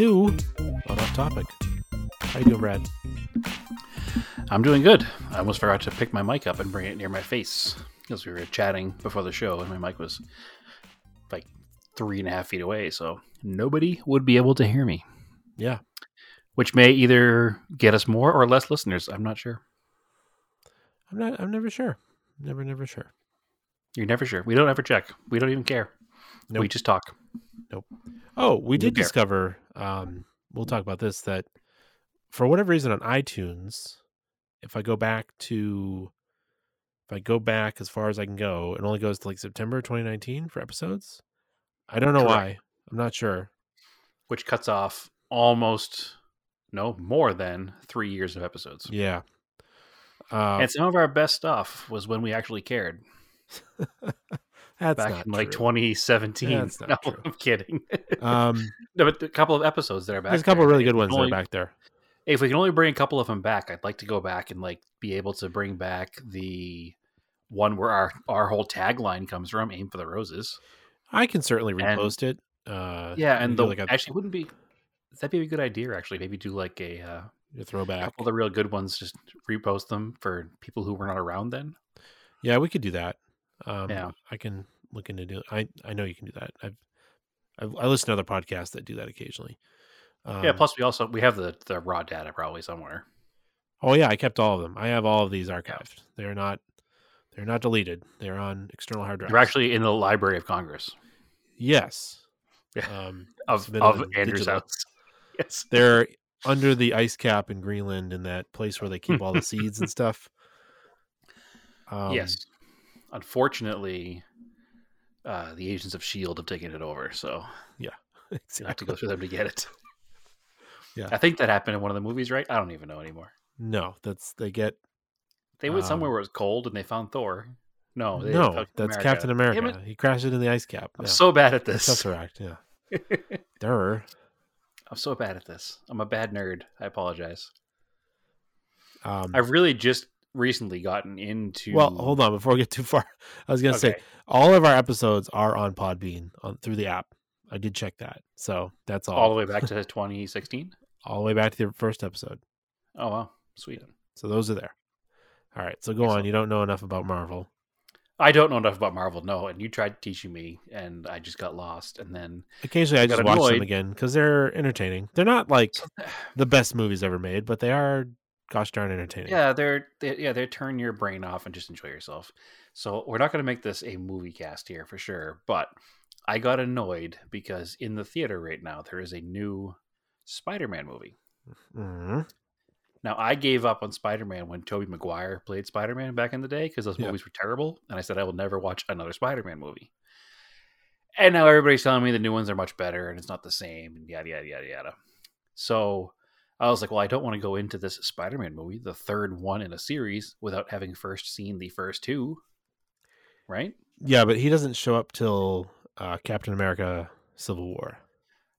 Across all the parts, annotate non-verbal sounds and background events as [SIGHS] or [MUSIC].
right, welcome to On Off Topic. How you doing, Brad? I'm doing good. I almost forgot to pick my mic up and bring it near my face because we were chatting before the show and my mic was like three and a half feet away, so nobody would be able to hear me. Yeah, Which may either get us more or less listeners. I'm not sure. I'm not. I'm never sure. Never, never sure. You're never sure. We don't ever check. We don't even care. Nope. We just talk. Nope. Oh, we did care. discover. Um, we'll talk about this. That for whatever reason on iTunes, if I go back to, if I go back as far as I can go, it only goes to like September 2019 for episodes. I don't know Correct. why. I'm not sure. Which cuts off almost no more than three years of episodes. Yeah. Uh, and some of our best stuff was when we actually cared. [LAUGHS] that's back not in like true. 2017. That's [LAUGHS] no, true. I'm kidding. [LAUGHS] Um, no, but a couple of episodes that are back. there's a couple there. really good ones can that are back there. If we can only bring a couple of them back, I'd like to go back and like be able to bring back the one where our our whole tagline comes from, "Aim for the Roses." I can certainly And- repost it. Uh, Yeah, and the like a, actually wouldn't be that'd be a good idea. Actually, maybe do like a uh, a throwback. couple of the real good ones, just repost them for people who were not around then. Yeah, we could do that. Um, Yeah. I can look into do. I I know you can do that. I've, I've I listen to other podcasts that do that occasionally. Um, yeah. Plus, we also we have the the raw data probably somewhere. oh yeah, I kept all of them. I have all of these archived. They're not they're not deleted. They're on external hard drives. They're actually in the Library of Congress yes. Yeah. Um, [LAUGHS] of of Andrew's digital. house. [LAUGHS] Yes. They're under the ice cap in Greenland in that place where they keep all the seeds and [LAUGHS] stuff. Um, yes. Unfortunately, uh, the agents of Shield have taken it over, so yeah [LAUGHS] you have to go through them to get it. [LAUGHS] Yeah. I think that happened in one of the movies, right? I don't even know anymore. No, that's they get They went Um, somewhere where it was cold and they found Thor. No, no. found That's Captain America. He crashed it in the ice cap. I'm Yeah. so bad at this. Tesseract. Yeah. [LAUGHS] There. I'm so bad at this. I'm a bad nerd. I apologize. Um, I've really just recently gotten into. well, hold on before we get too far. [LAUGHS] I was gonna say all of our episodes are on Podbean on through the app. I did check that, so that's all. all the way back to [LAUGHS] 2016. all the way back to the first episode. Oh wow, sweet. So those are there. All right, so go on. You don't know enough about Marvel. I don't know enough about Marvel, no. And you tried teaching me, and I just got lost. And then Occasionally, I just watch them again because they're entertaining. They're not like [SIGHS] the best movies ever made, but they are gosh darn entertaining. yeah, they're they, yeah they turn your brain off and just enjoy yourself. So we're not going to make this a movie cast here for sure. But I got annoyed because in the theater right now there is a new Spider-Man movie. Mhm. Now I gave up on Spider-Man when Tobey Maguire played Spider-Man back in the day because those Yeah. movies were terrible, and I said I will never watch another Spider-Man movie. And now everybody's telling me the new ones are much better and it's not the same, and yada yada yada yada. So I was like, well, I don't want to go into this Spider-Man movie, the third one in a series, without having first seen the first two. Right? Yeah, but he doesn't show up till uh, Captain America: Civil War.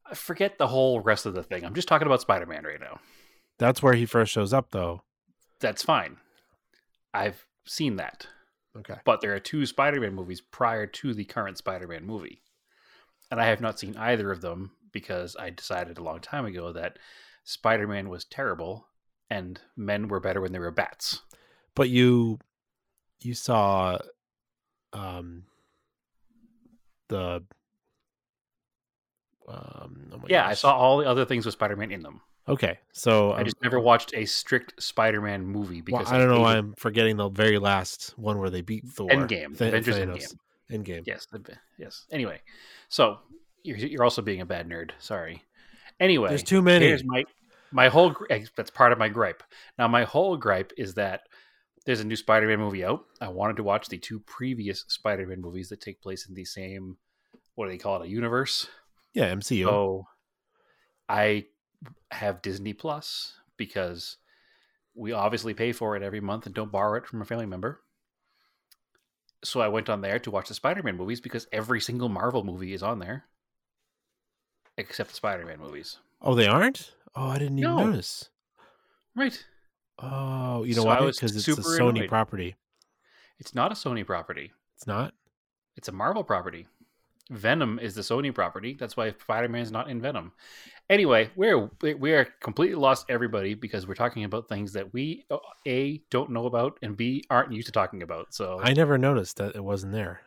I forget the whole rest of the thing. I'm just talking about Spider-Man right now. That's where he first shows up, though. That's fine. I've seen that. Okay. but there are two Spider-Man movies prior to the current Spider-Man movie, and I have not seen either of them because I decided a long time ago that Spider-Man was terrible and men were better when they were bats. But you, you saw, um, the, um. oh yeah, I saw all the other things with Spider-Man in them. Okay, so I just never watched a strict Spider-Man movie Well, because I don't know why I'm forgetting the very last one where they beat Thor. Endgame, Th- Avengers Thanos. Endgame. Yes, the, yes. Anyway, so you're, you're also being a bad nerd. Sorry. Anyway, There's too many. Here's my my whole eh, that's part of my gripe. Now my whole gripe is that there's a new Spider-Man movie out. I wanted to watch the two previous Spider-Man movies that take place in the same what do they call it a universe. Yeah, MCU. So I have Disney Plus because we obviously pay for it every month and don't borrow it from a family member. So I went on there to watch the Spider-Man movies because every single Marvel movie is on there except the Spider-Man movies. Oh, they aren't. Oh, I didn't even No. notice. Right. Oh, you know So why? Because it's a Sony annoyed. property. It's not a Sony property. It's not. It's a Marvel property. Venom is the Sony property. That's why Spider Man's not in Venom. Anyway, we're we are completely lost everybody because we're talking about things that we uh, a don't know about and b aren't used to talking about. So I never noticed that it wasn't there.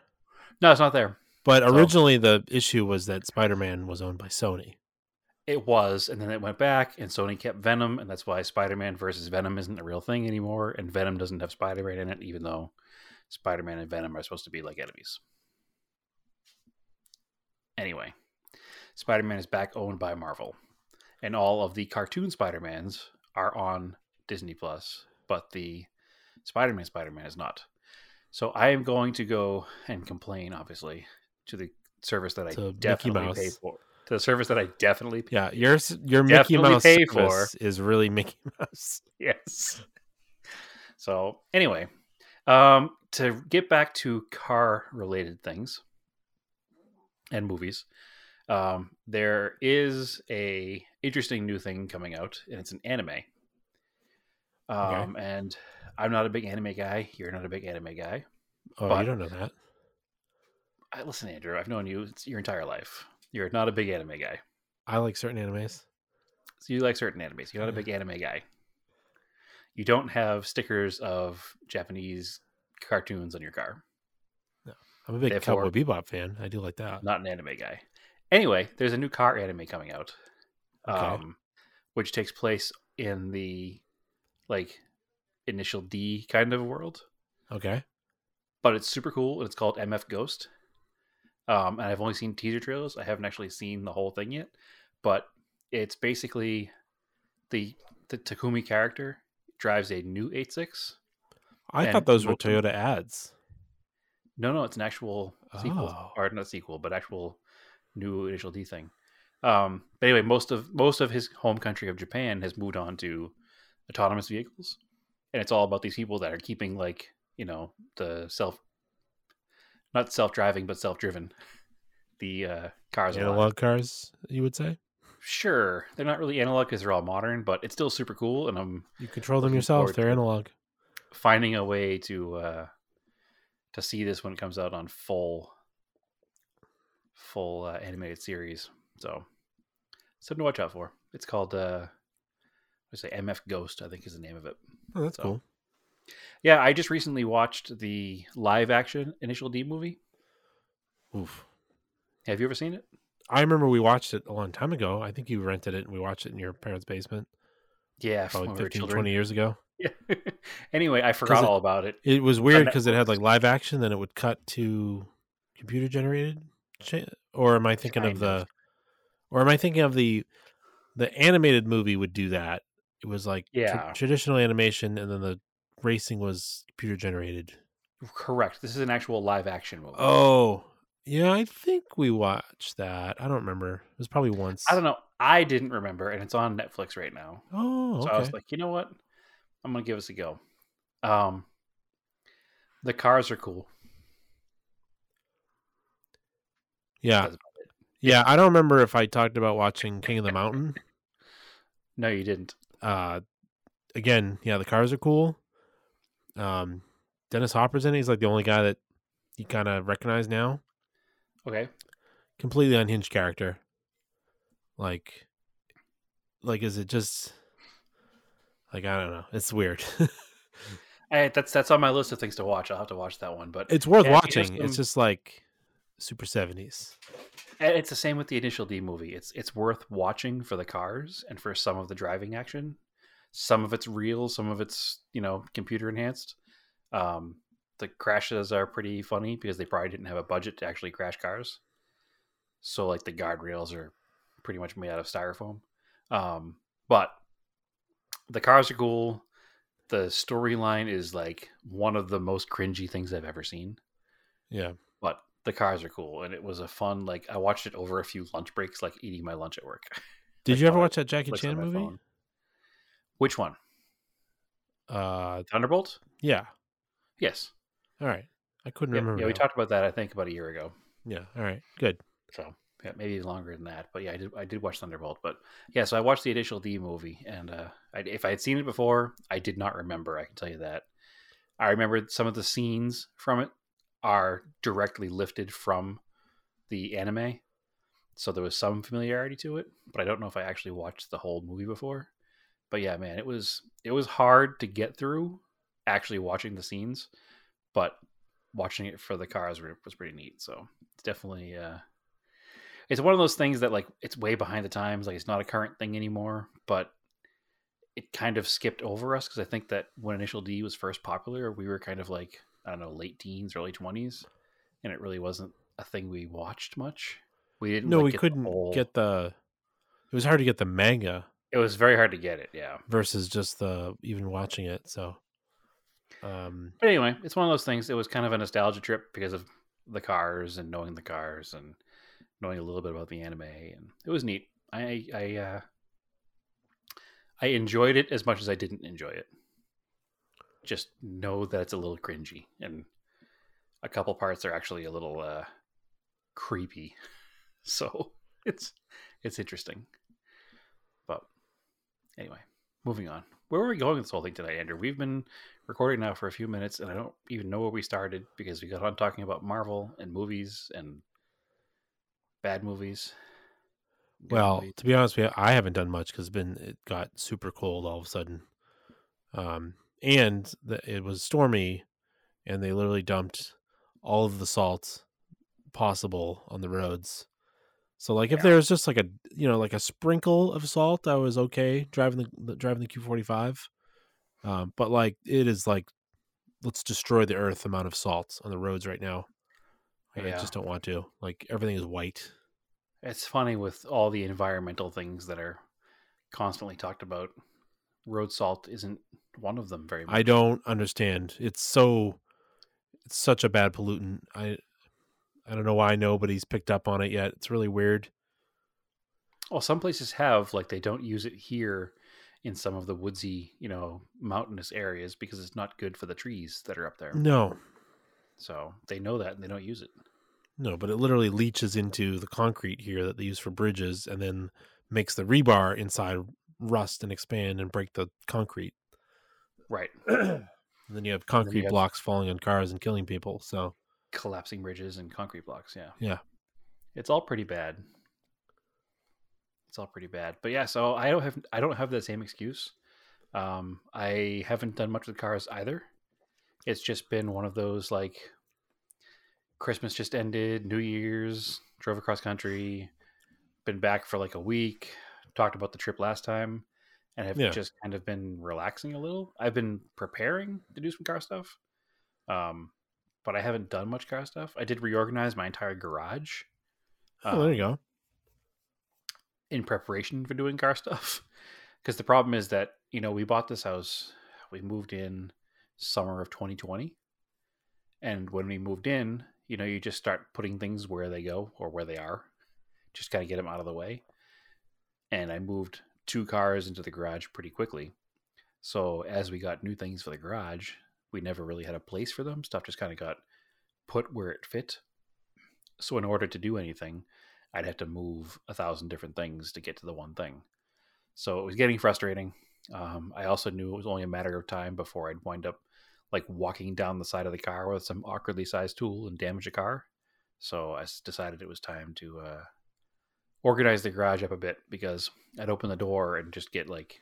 no, it's not there. But So- originally, the issue was that Spider Man was owned by Sony. It was, and then it went back, and Sony kept Venom, and that's why Spider Man versus Venom isn't a real thing anymore, and Venom doesn't have Spider Man in it, even though Spider Man and Venom are supposed to be like enemies. Anyway, Spider Man is back owned by Marvel, and all of the cartoon Spider Mans are on Disney Plus, but the Spider Man Spider Man is not. So I am going to go and complain, obviously, to the service that I definitely pay for. To the service that I definitely pay Yeah, your your Mickey Mouse pay service is really Mickey [LAUGHS] Mouse. yes. So anyway, um, to get back to car related things and movies, um, there is a interesting new thing coming out, and it's an anime. Um, and I'm not a big anime guy. You're not a big anime guy. Oh, But- you don't know that. I, listen, Andrew, I've known you your entire life. You're not a big anime guy. I like certain animes. So you like certain animes. You're not a big anime guy. You don't have stickers of Japanese cartoons on your car. No, I'm a big Therefore- Cowboy Bebop fan. I do like that. Not an anime guy. Anyway, there's a new car anime coming out, Okay. um, which takes place in the like initial D kind of world, Okay. but it's super cool. and It's called MF Ghost. Um, and I've only seen teaser trailers. I haven't actually seen the whole thing yet, but it's basically the the Takumi character drives a new 86 I thought those were Toyota ads. No, no, it's an actual sequel, Oh. or not sequel, but actual new initial D thing. Um, but anyway, most of most of his home country of Japan has moved on to autonomous vehicles, and it's all about these people that are keeping like you know the self, not self driving, but self driven, the uh, cars. Analog cars, you would say? Sure, they're not really analog because they're all modern, but it's still super cool, and I'm You control them yourself. They're analog. finding a way to uh to see this when it comes out on full full uh, animated series so something to watch out for it's called uh I say mf ghost i think is the name of it Oh, that's So- cool. Yeah i just recently watched the live action initial d movie Oof. have you ever seen it I remember we watched it a long time ago. I think you rented it and we watched it in your parents' basement yeah probably when we 15, 20 years ago. [LAUGHS] yeah anyway i forgot it- all about it It was weird because it had like live action, then it would cut to computer generated. Cha- or am I thinking Kind of the? of. Or am I thinking of the? The animated movie would do that. It was like Yeah. traditional animation, and then the racing was computer generated. correct this is an actual live action movie Oh, yeah, I think we watched that. I don't remember. It was probably once. i don't know i didn't remember and it's on netflix right now Oh, So okay. I was like, you know what? I'm gonna give this a go. Um, the cars are cool. yeah, That's about it. yeah. I don't remember if I talked about watching King of the Mountain. No, you didn't. uh again yeah the cars are cool um dennis hopper's in it he's like the only guy that you kind of recognize now Okay. completely unhinged character like like is it just like i don't know it's weird [LAUGHS] I, that's that's on my list of things to watch. I'll have to watch that one. But it's worth watching it's just like super 70s it's the same with the initial D movie. It's it's worth watching for the cars and for some of the driving action. Some of it's real, some of it's you know computer enhanced. Um, the crashes are pretty funny because they probably didn't have a budget to actually crash cars. So like the guardrails are pretty much made out of styrofoam. Um, but the cars are cool. The storyline is like one of the most cringy things I've ever seen yeah but the cars are cool and it was a fun like i watched it over a few lunch breaks like eating my lunch at work [LAUGHS] did Like you ever watch that jackie chan movie phone. Which one? Uh thunderbolt? Yeah. Yes. All right. I couldn't yeah, remember yeah we talked about that i think about a year ago. Yeah all right good. So yeah, maybe longer than that but yeah i did i did watch thunderbolt but yeah so i watched the initial d movie and uh I, if i had seen it before i did not remember i can tell you that. I remember some of the scenes from it are directly lifted from the anime, so there was some familiarity to it. But I don't know if I actually watched the whole movie before. But yeah, man, it was it was hard to get through actually watching the scenes, but watching it for the cars was pretty neat. So it's definitely uh, it's one of those things that like it's way behind the times. Like it's not a current thing anymore, but it kind of skipped over us because I think that when Initial D was first popular, we were kind of like I don't know late teens, early twenties, and it really wasn't a thing we watched much. We didn't. No, like, we get couldn't whole- get the. It was hard to get the manga It was very hard to get it. Yeah. versus just the even watching it. So, um, But anyway, it's one of those things. It was kind of a nostalgia trip because of the cars and knowing the cars and knowing a little bit about the anime, and it was neat. I I uh, I enjoyed it as much as I didn't enjoy it. Just know that it's a little cringy, and a couple parts are actually a little uh, creepy. [LAUGHS] So it's it's interesting. Anyway, moving on. Where were we going with this whole thing tonight, Andrew? We've been recording now for a few minutes, and I don't even know where we started because we got on talking about Marvel and movies and bad movies. good well, movies. to be honest with you, I haven't done much because been it got super cold all of a sudden, um, and the, it was stormy, and they literally dumped all of the salt possible on the roads. So, like, if Yeah. there was just like a you know like a sprinkle of salt, I was okay driving the, driving the Q forty five. Um, but like it is like let's destroy the earth amount of salt on the roads right now. Like, I just don't want to. Like everything is white. it's funny with all the environmental things that are constantly talked about. Road salt isn't one of them very much. I don't understand. It's so it's such a bad pollutant. I I don't know why nobody's picked up on it yet. It's really weird. Well, some places have like they don't use it here in some of the woodsy, you know, mountainous areas because it's not good for the trees that are up there. No. So they know that and they don't use it. No, but it literally leaches into the concrete here that they use for bridges and then makes the rebar inside rust and expand and break the concrete. Right. [CLEARS THROAT] And then you have concrete have- blocks falling on cars and killing people. So Collapsing bridges and concrete blocks. Yeah. Yeah. It's all pretty bad. It's all pretty bad. But yeah, so I don't have I don't have the same excuse. Um, I haven't done much with cars either. It's just been one of those like Christmas just ended, New Year's, drove across country, been back for like a week, talked about the trip last time, and have Yeah. just kind of been relaxing a little. I've been preparing to do some car stuff. Um, but I haven't done much car stuff. I did reorganize my entire garage oh, there you go. Um, in preparation for doing car stuff. [LAUGHS] Because the problem is that, you know, we bought this house, we moved in summer of 2020. And when we moved in, you know, you just start putting things where they go or where they are, just kind of get them out of the way. And I moved two cars into the garage pretty quickly. So as we got new things for the garage, we never really had a place for them. Stuff just kind of got put where it fit. So in order to do anything, I'd have to move a thousand different things to get to the one thing. So it was getting frustrating. Um, I also knew it was only a matter of time before I'd wind up like walking down the side of the car with some awkwardly sized tool and damage the car. So I decided it was time to uh, organize the garage up a bit because I'd open the door and just get like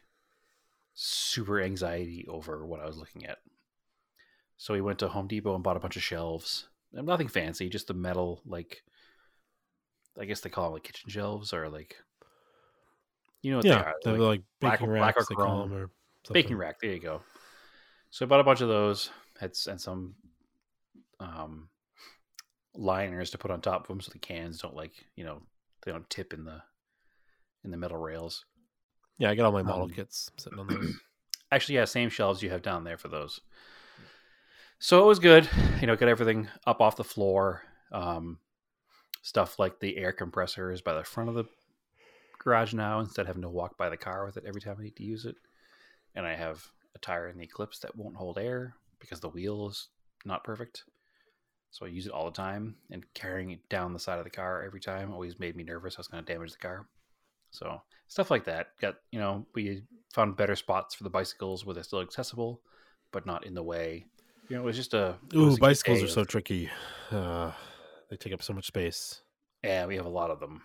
super anxiety over what I was looking at. So we went to Home Depot and bought a bunch of shelves. Nothing fancy, just the metal like I guess they call them like kitchen shelves or like you know what yeah, they are. they're like like black- baking black or racks, they call chrome. them, or baking rack. There you go. So I bought a bunch of those. Had and some um, liners to put on top of them so the cans don't like you know they don't tip in the in the metal rails. Yeah, I got all my model Um, kits sitting on those. [CLEARS THROAT] Actually, yeah, same shelves you have down there for those. So it was good. You know, get everything up off the floor. Um, stuff like the air compressor is by the front of the garage now instead of having to walk by the car with it every time I need to use it. And I have a tire in the Eclipse that won't hold air because the wheel is not perfect. So I use it all the time, and carrying it down the side of the car every time always made me nervous I was going to damage the car. So stuff like that. Got you know we found better spots for the bicycles where they're still accessible, but not in the way. You know, it was just a Ooh, bicycles are so of- tricky. Uh, they take up so much space. Yeah, we have a lot of them.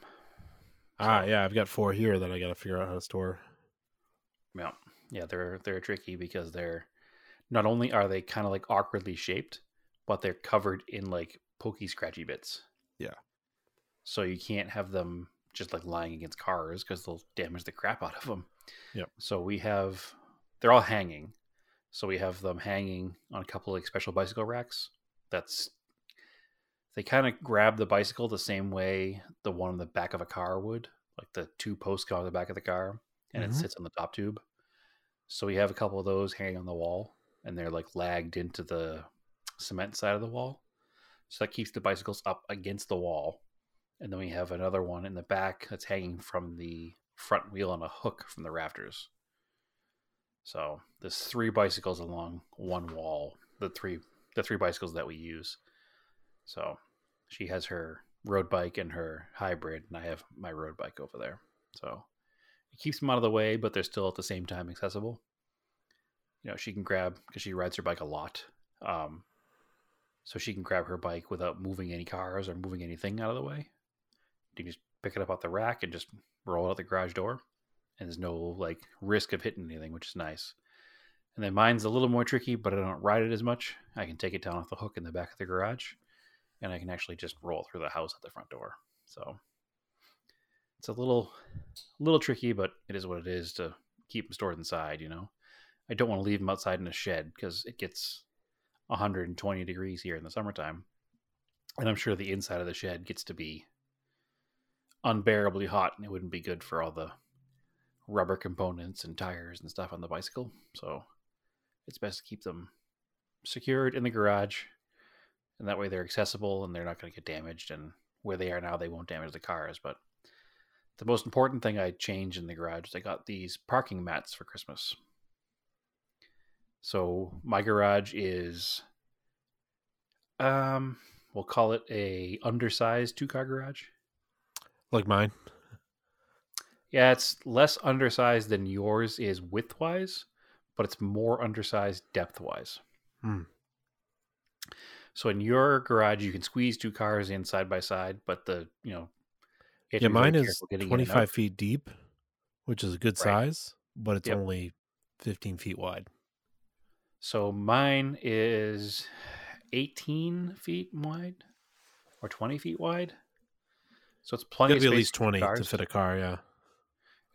Ah, yeah, I've got four here that I got to figure out how to store. Yeah, yeah, they're they're tricky because they're not only are they kind of like awkwardly shaped, but they're covered in like pokey, scratchy bits. Yeah. So you can't have them just like lying against cars because they'll damage the crap out of them. Yeah. So we have they're all hanging. So we have them hanging on a couple of like special bicycle racks. That's they kind of grab the bicycle the same way the one on the back of a car would, like the two posts go on the back of the car, and Mhm. it sits on the top tube. So we have a couple of those hanging on the wall, and they're like lagged into the cement side of the wall. So that keeps the bicycles up against the wall. And then we have another one in the back that's hanging from the front wheel on a hook from the rafters. So there's three bicycles along one wall. The three the three bicycles that we use. So she has her road bike and her hybrid, and I have my road bike over there. So it keeps them out of the way, but they're still at the same time accessible. You know, she can grab because she rides her bike a lot. Um, so she can grab her bike without moving any cars or moving anything out of the way. You can just pick it up off the rack and just roll it out the garage door. And there's no like risk of hitting anything, which is nice. And then mine's a little more tricky, but I don't ride it as much. I can take it down off the hook in the back of the garage, and I can actually just roll through the house at the front door. So it's a little, little tricky, but it is what it is to keep them stored inside. You know, I don't want to leave them outside in a shed because it gets 120 degrees here in the summertime, and I'm sure the inside of the shed gets to be unbearably hot, and it wouldn't be good for all the rubber components and tires and stuff on the bicycle. So it's best to keep them secured in the garage, and that way they're accessible and they're not going to get damaged. And where they are now, they won't damage the cars. But the most important thing I changed in the garage is I got these parking mats for Christmas. So my garage is, um, we'll call it a undersized two car garage. Like mine. Yeah, it's less undersized than yours is width wise, but it's more undersized depth wise. Hmm. So in your garage, you can squeeze two cars in side by side, but the you know, you Yeah, mine is careful getting in and out. 25 feet deep, which is a good Right. size, but it's Yep. only 15 feet wide. So mine is 18 feet wide or 20 feet wide. So it's plenty of be at least 20 to fit a car, yeah.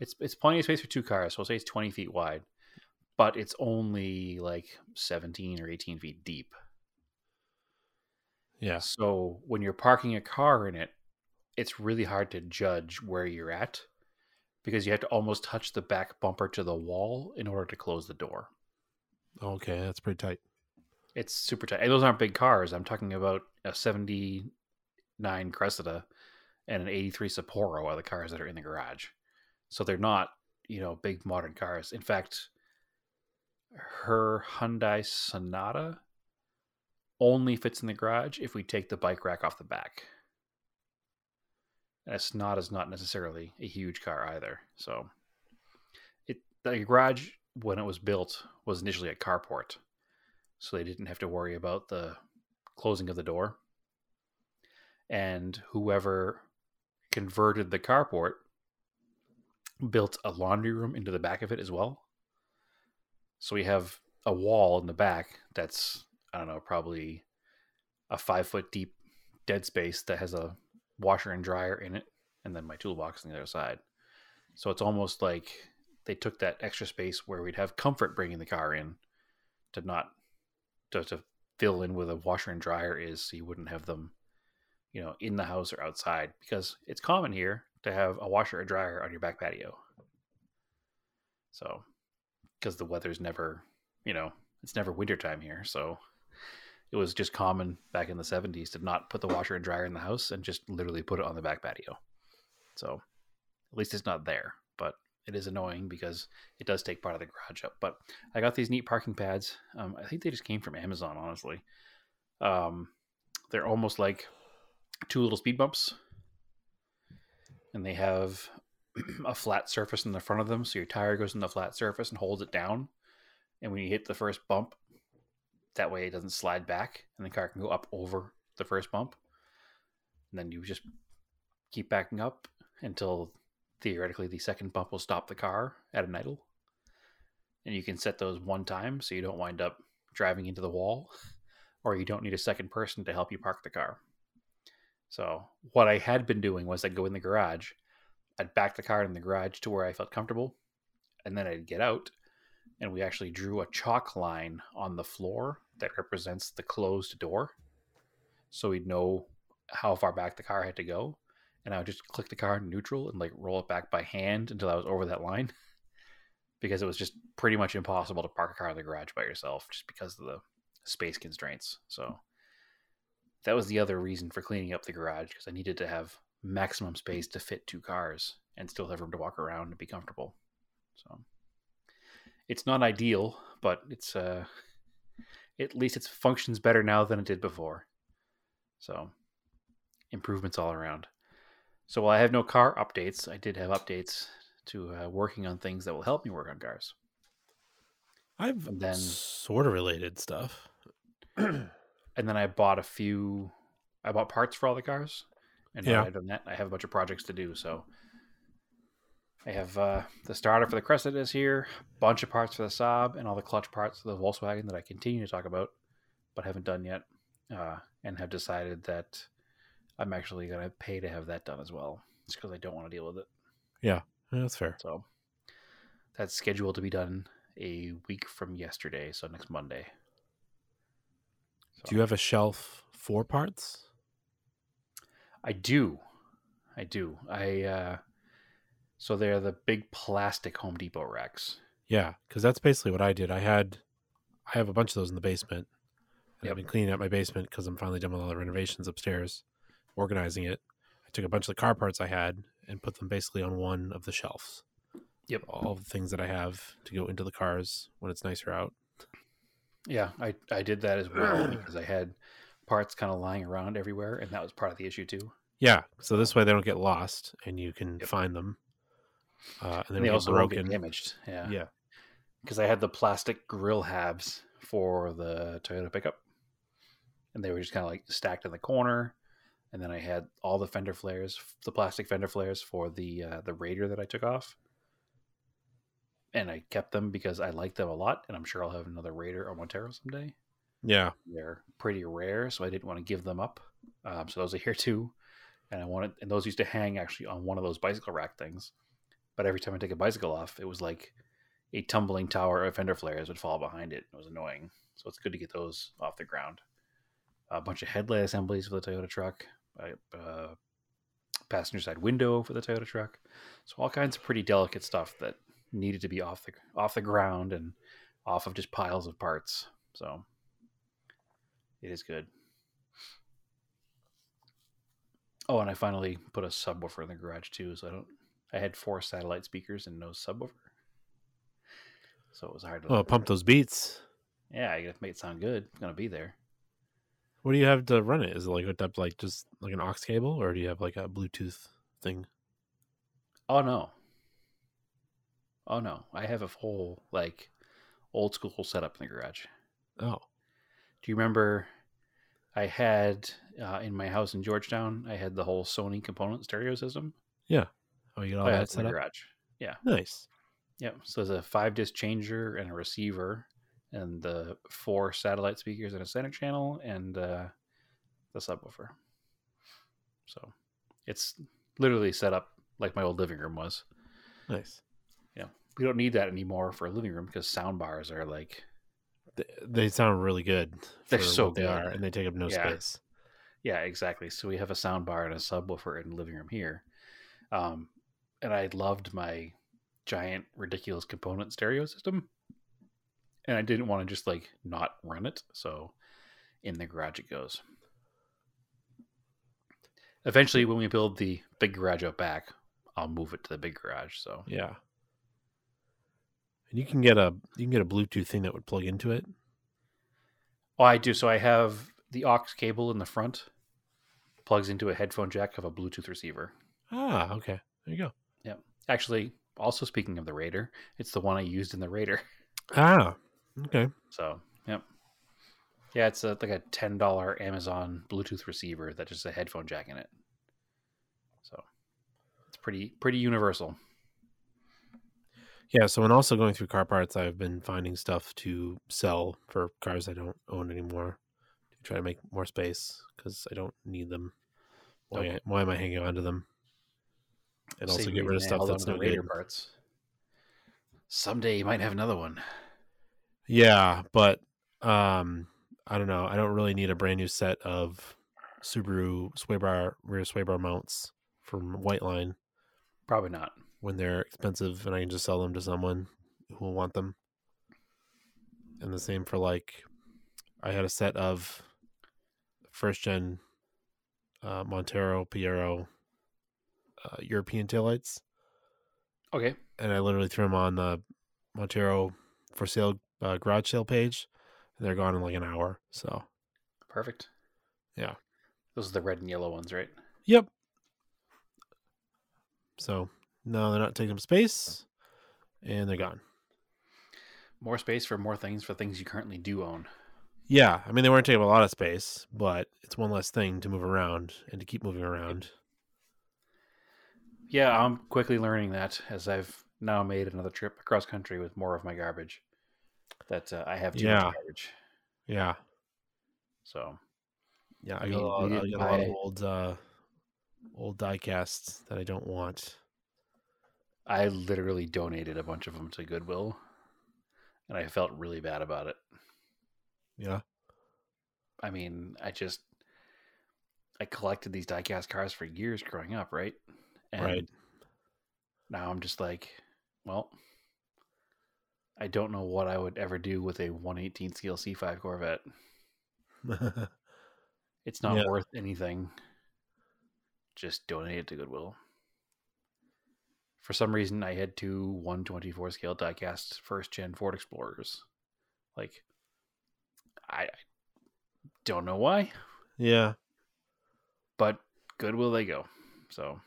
It's it's plenty of space for two cars, so I'll say it's 20 feet wide, but it's only like 17 or 18 feet deep. Yeah. So when you're parking a car in it, it's really hard to judge where you're at because you have to almost touch the back bumper to the wall in order to close the door. Okay, that's pretty tight. It's super tight. And those aren't big cars. I'm talking about a 79 Cressida and an 83 Sapporo are the cars that are in the garage. So they're not, you know, big modern cars. In fact, her Hyundai Sonata only fits in the garage if we take the bike rack off the back. And a Sonata is not necessarily a huge car either. So it the garage when it was built was initially a carport. So they didn't have to worry about the closing of the door. And whoever converted the carport built a laundry room into the back of it as well. So we have a wall in the back that's I don't know, probably a five foot deep dead space that has a washer and dryer in it, and then my toolbox on the other side. So it's almost like they took that extra space where we'd have comfort bringing the car in to not to, to fill in with a washer and dryer is so you wouldn't have them you know in the house or outside because it's common here to have a washer or dryer on your back patio. So because the weather's never you know it's never wintertime here so it was just common back in the 70s to not put the washer and dryer in the house and just literally put it on the back patio. So at least it's not there but it is annoying because it does take part of the garage up. But i got these neat parking pads. Um, i think they just came from amazon honestly. Um, they're almost like two little speed bumps and they have [CLEARS THROAT] a flat surface in the front of them so your tire goes in the flat surface and holds it down and when you hit the first bump that way it doesn't slide back and the car can go up over the first bump and then you just keep backing up until theoretically the second bump will stop the car at an idle. And you can set those one time so you don't wind up driving into the wall [LAUGHS] or you don't need a second person to help you park the car. So, what I had been doing was I'd go in the garage, I'd back the car in the garage to where I felt comfortable, and then I'd get out and we actually drew a chalk line on the floor that represents the closed door. So we'd know how far back the car had to go. And I would just click the car in neutral and like roll it back by hand until I was over that line. [LAUGHS] because it was just pretty much impossible to park a car in the garage by yourself just because of the space constraints. So that was the other reason for cleaning up the garage because I needed to have maximum space to fit two cars and still have room to walk around and be comfortable. So it's not ideal, but it's uh at least it functions better now than it did before. So improvements all around. So while I have no car updates, I did have updates to uh, working on things that will help me work on cars. I've And then- sort of related stuff. [CLEARS THROAT] And then I bought a few. I bought parts for all the cars, and Yeah. I've done that. I have a bunch of projects to do. So I have uh, the starter for the Cressida is here, bunch of parts for the Saab, and all the clutch parts for the Volkswagen that I continue to talk about, but haven't done yet, uh, and have decided that I'm actually going to pay to have that done as well, just because I don't want to deal with it. Yeah, that's fair. So that's scheduled to be done a week from yesterday, so next Monday. So, Do you have a shelf for parts? I do. I do. I uh so they're the big plastic Home Depot racks. Yeah, because that's basically what I did. I had, I have a bunch of those in the basement. And Yep. I've been cleaning out my basement because I'm finally done with all the renovations upstairs, organizing it. I took a bunch of the car parts I had and put them basically on one of the shelves. Yep. All the things that I have to go into the cars when it's nicer out. Yeah, I I did that as well [CLEARS THROAT] because I had parts kind of lying around everywhere and that was part of the issue too. Yeah, so this way they don't get lost and you can Yep. find them. Uh, and And they also get won't get broken. damaged. Yeah. Yeah. Because I had the plastic grill halves for the Toyota pickup. And they were just kind of like stacked in the corner. And then I had all the fender flares, the plastic fender flares for the uh, the Raider that I took off. And I kept them because I like them a lot, and I'm sure I'll have another Raider or Montero someday. Yeah. They're pretty rare, so I didn't want to give them up. Um, so those are here too, and I wanted, and those used to hang actually on one of those bicycle rack things. But every time I take a bicycle off, it was like a tumbling tower of fender flares would fall behind it. It was annoying. So it's good to get those off the ground. A bunch of headlight assemblies for the Toyota truck, a uh, passenger side window for the Toyota truck. So all kinds of pretty delicate stuff that needed to be off the off the ground and off of just piles of parts. So it is good. Oh, and I finally put a subwoofer in the garage too. So I don't. I had four satellite speakers and no subwoofer. So it was hard to. Oh, well, pump those beats. Yeah, I gotta make it sound good. It's gonna be there. What do you have to run it? Is it like hooked up like just like an aux cable, or do you have like a Bluetooth thing? Oh no. Oh no. I have a whole like old school setup in the garage. Oh, Do you remember I had uh, in my house in Georgetown, I had the whole Sony component stereo system. Yeah. Oh, you got all Oh, yeah, that it's in set the up. garage. Nice. Yep. So there's a five disc changer and a receiver and the four satellite speakers and a center channel and uh, the subwoofer. So it's literally set up like my old living room was. Nice. We don't need that anymore for a living room because sound bars are like They, they sound really good. They're so what they good. are, and they take up no Yeah. space. Yeah, exactly. So we have a sound bar and a subwoofer in the living room here. Um, and I loved my giant, ridiculous component stereo system. And I didn't want to just like not run it. So in the garage it goes. Eventually, when we build the big garage out back, I'll move it to the big garage. So Yeah. And you can get a you can get a Bluetooth thing that would plug into it. Oh, I do. So I have the aux cable in the front, plugs into a headphone jack of a Bluetooth receiver. Ah, okay. There you go. Yeah. Actually, also speaking of the Raider, it's the one I used in the Raider. Ah, okay. So, yep. Yeah, it's a, like a ten dollar Amazon Bluetooth receiver that just a headphone jack in it. So it's pretty pretty universal. Yeah, so when also going through car parts, I've been finding stuff to sell for cars I don't own anymore to try to make more space because I don't need them. Why, Nope. why am I hanging on to them? And also get rid of stuff that's no Raider good. parts. Someday you might have another one. Yeah, but um, I don't know. I don't really need a brand new set of Subaru sway bar rear sway bar mounts from Whiteline Probably not. When they're expensive, and I can just sell them to someone who will want them. And the same for like, I had a set of first gen uh, Montero Pajero uh, European taillights, Okay. and I literally threw them on the Montero for sale uh, garage sale page, and they're gone in like an hour. So, Perfect. Yeah. Those are the red and yellow ones, right? yep. So no, they're not taking up space, and they're gone. More space for more things for things you currently do own. Yeah, I mean they weren't taking up a lot of space, but it's one less thing to move around and to keep moving around. Yeah, I'm quickly learning that as I've now made another trip across country with more of my garbage. That uh, I have too Yeah. much garbage. Yeah, So yeah. I got, a, lot, I got a lot of old, uh, old die casts that I don't want. I literally donated a bunch of them to Goodwill, and I felt really bad about it. Yeah, I mean, I just I collected these diecast cars for years growing up, right? And Right. Now I'm just like, well, I don't know what I would ever do with a 118 scale C5 Corvette. [LAUGHS] It's not Yeah. worth anything. Just donate it to Goodwill. For some reason, I had two 124 scale diecast first gen Ford Explorers. Like, I, don't know why, yeah, but good will they go. So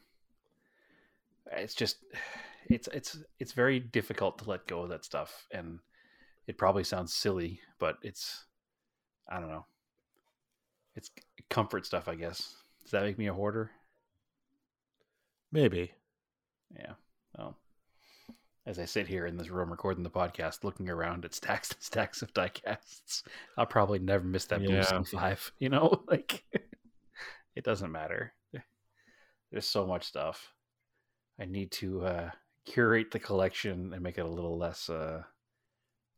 it's just [SIGHS] it's it's it's very difficult to let go of that stuff, and it probably sounds silly, but it's I don't know. It's comfort stuff, I guess. Does that make me a hoarder? maybe. Yeah. Well, as I sit here in this room recording the podcast, looking around at stacks and stacks of diecasts, I'll probably never miss that blue Yeah. C5. [LAUGHS] You know, [LAUGHS] like it doesn't matter. There's so much stuff. I need to uh, curate the collection and make it a little less uh,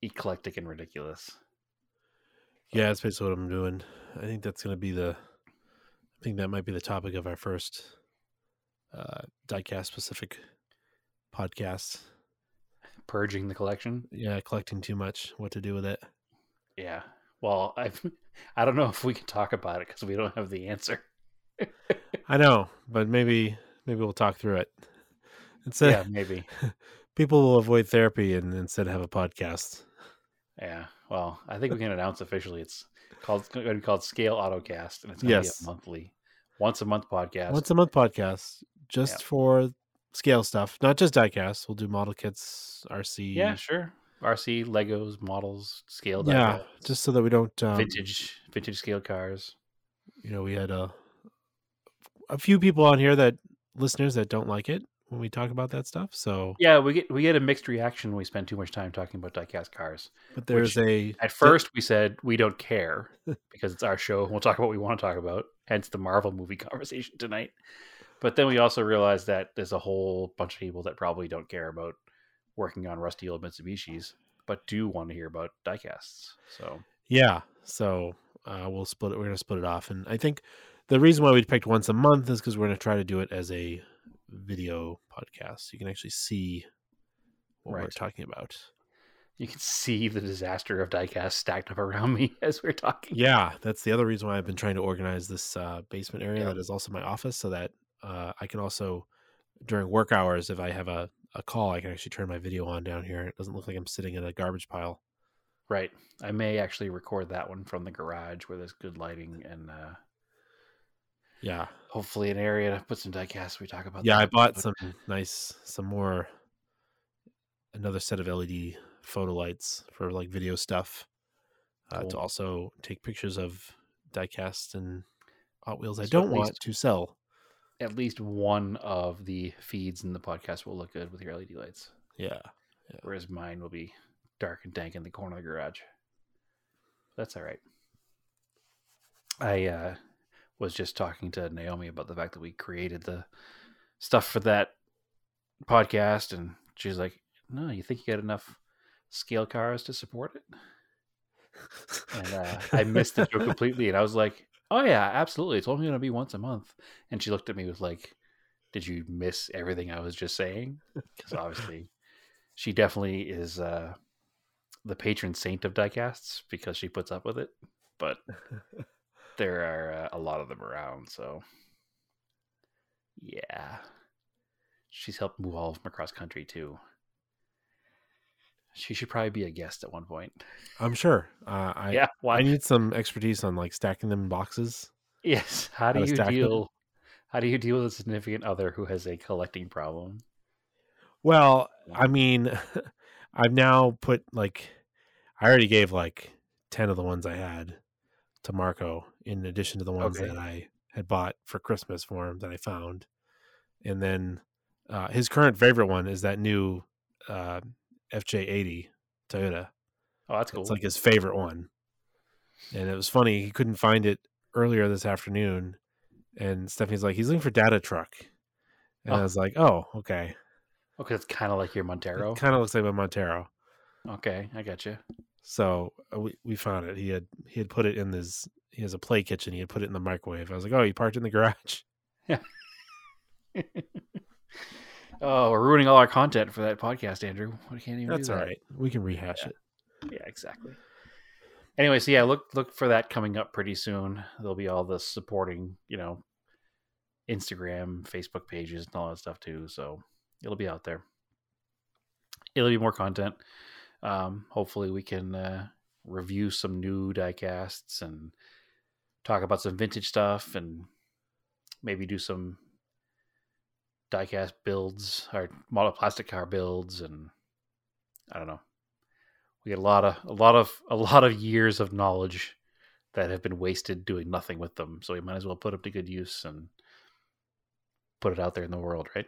eclectic and ridiculous. Yeah, that's basically what I'm doing. I think that's going to be the. I think that might be the topic of our first uh, diecast specific podcast. Purging the collection. Yeah, collecting too much. What to do with it? Yeah. Well, I've [LAUGHS] I don't know if we can talk about it because we don't have the answer. [LAUGHS] I know, but maybe maybe we'll talk through it. Instead, yeah, maybe. [LAUGHS] people will avoid therapy and instead have a podcast. Yeah. Well, I think we can announce officially it's called it's going to be called Scale Autocast, and it's going to be a monthly, once a month podcast. Once a month podcast, just Yeah. for scale stuff, not just diecast. We'll do model kits, RC. yeah, sure. RC, Legos, models, scale. yeah, just so that we don't um, vintage, vintage scale cars. you know, we had a a few people on here that listeners that don't like it when we talk about that stuff. So, Yeah, we get we get a mixed reaction when we spend too much time talking about diecast cars. but there's a At first, we said we don't care [LAUGHS] because it's our show and we'll talk about what we want to talk about. Hence the Marvel movie [LAUGHS] conversation tonight. But then we also realized that there's a whole bunch of people that probably don't care about working on rusty old Mitsubishis, but do want to hear about diecasts. So yeah. So uh, we'll split it. We're gonna split it off, and I think the reason why we picked once a month is because we're gonna try to do it as a video podcast. You can actually see what we're talking about. you can see the disaster of diecast stacked up around [LAUGHS] me as we're talking. Yeah, that's the other reason why I've been trying to organize this uh, basement area Yeah. that is also my office, so that uh, I can also during work hours, if I have a, a call, I can actually turn my video on down here. It doesn't look like I'm sitting in a garbage pile. Right. I may actually record that one from the garage where there's good lighting and uh, Yeah, hopefully an area to put some diecasts. We talk about. yeah. I bought But- some nice, some more, another set of LED photo lights for like video stuff, uh, to also take pictures of diecast and Hot Wheels I don't want to sell. At least one of the feeds in the podcast will look good with your LED lights, Yeah. whereas mine will be dark and dank in the corner of the garage. That's all right. I uh, was just talking to Naomi about the fact that we created the stuff for that podcast, and she's like, "No, you think you got enough scale cars to support it?" And uh, I missed the joke [LAUGHS] completely, and I was like, "Oh yeah, absolutely. It's only going to be once a month." And she looked at me with like, "Did you miss everything I was just saying?" Because obviously, she definitely is uh, the patron saint of diecasts because she puts up with it. But there are uh, a lot of them around, so yeah, she's helped move all of them across country too. She should probably be a guest at one point. I'm sure. Uh, I yeah, why? I need some expertise on like stacking them in boxes. Yes. How do How you stack them. deal? How do you deal with a significant other who has a collecting problem? Well, I mean, [LAUGHS] I've now put like I already gave like 10 of the ones I had to Marco in addition to the ones Okay. that I had bought for Christmas for him that I found. And then uh, his current favorite one is that new uh, FJ80 Toyota. Oh, that's cool. It's like his favorite one. And it was funny, he couldn't find it earlier this afternoon. And Stephanie's like, he's looking for data truck. And I Oh. was like, oh, okay. okay, it's kind of like your Montero. It kind of looks like a Montero. Okay, I got you. So uh, we, we found it. He had he had put it in his he has a play kitchen. He had put it in the microwave. I was like, oh, he parked in the [LAUGHS] garage. [LAUGHS] [LAUGHS] oh, we're ruining all our content for that podcast, Andrew. We can't even. That's that. right. We can rehash Yeah. it. Yeah, exactly. Anyway, so yeah, look look for that coming up pretty soon. There'll be all the supporting, you know, Instagram, Facebook pages, and all that stuff too. So it'll be out there. It'll be more content. Um, hopefully, we can uh, review some new diecasts and talk about some vintage stuff, and maybe do some diecast builds or model plastic car builds, and I don't know we get a lot of a lot of a lot of years of knowledge that have been wasted doing nothing with them. So we might as well put them to good use and put it out there in the world, right?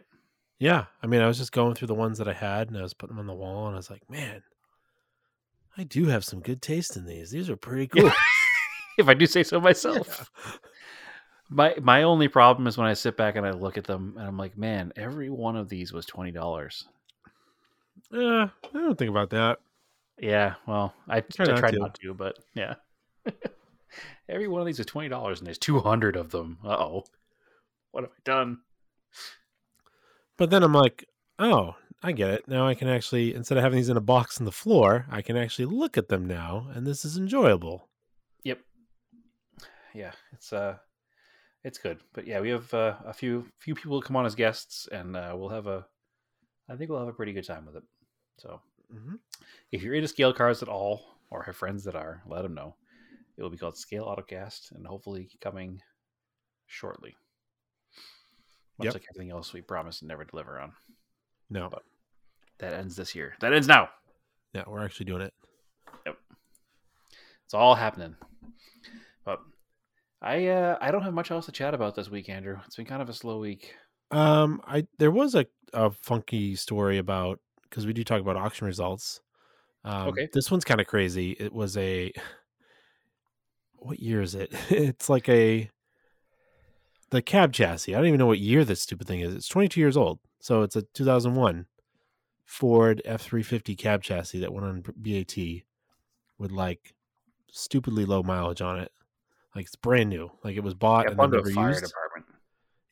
Yeah. I mean, I was just going through the ones that I had and I was putting them on the wall and I was like, man, I do have some good taste in these. These are pretty cool. [LAUGHS] If I do say so [LAUGHS] myself. My my only problem is when I sit back and I look at them and I'm like, man, every one of these was twenty dollars. Yeah, I don't think about that. Yeah, well, I, Try I not try to. not to, but yeah. [LAUGHS] every one of these is twenty dollars and there's two hundred of them. Uh oh. What have I done? But then I'm like, oh, I get it. Now I can actually, instead of having these in a box on the floor, I can actually look at them now, and this is enjoyable. Yep. Yeah, it's uh it's good. But yeah, we have uh, a few few people come on as guests and uh, we'll have a I think we'll have a pretty good time with it. So, Mm-hmm. if you're into scale cars at all or have friends that are, let them know. It will be called Scale Autocast and hopefully coming shortly. Much Yep. like everything else we promised and never deliver on. No, But- That ends this year. That ends now. yeah, we're actually doing it. Yep, it's all happening. I uh, I don't have much else to chat about this week, Andrew. It's been kind of a slow week. Um, I there was a a funky story about because we do talk about auction results. Um, Okay. this one's kind of crazy. It was a [SIGHS] what year is it? [LAUGHS] It's like a the cab chassis. I don't even know what year this stupid thing is. It's 22 years old, so it's a 2001 Ford F350 cab chassis that went on BAT with like stupidly low mileage on it. Like it's brand new. Like it was bought Yeah, and then never fire used. department.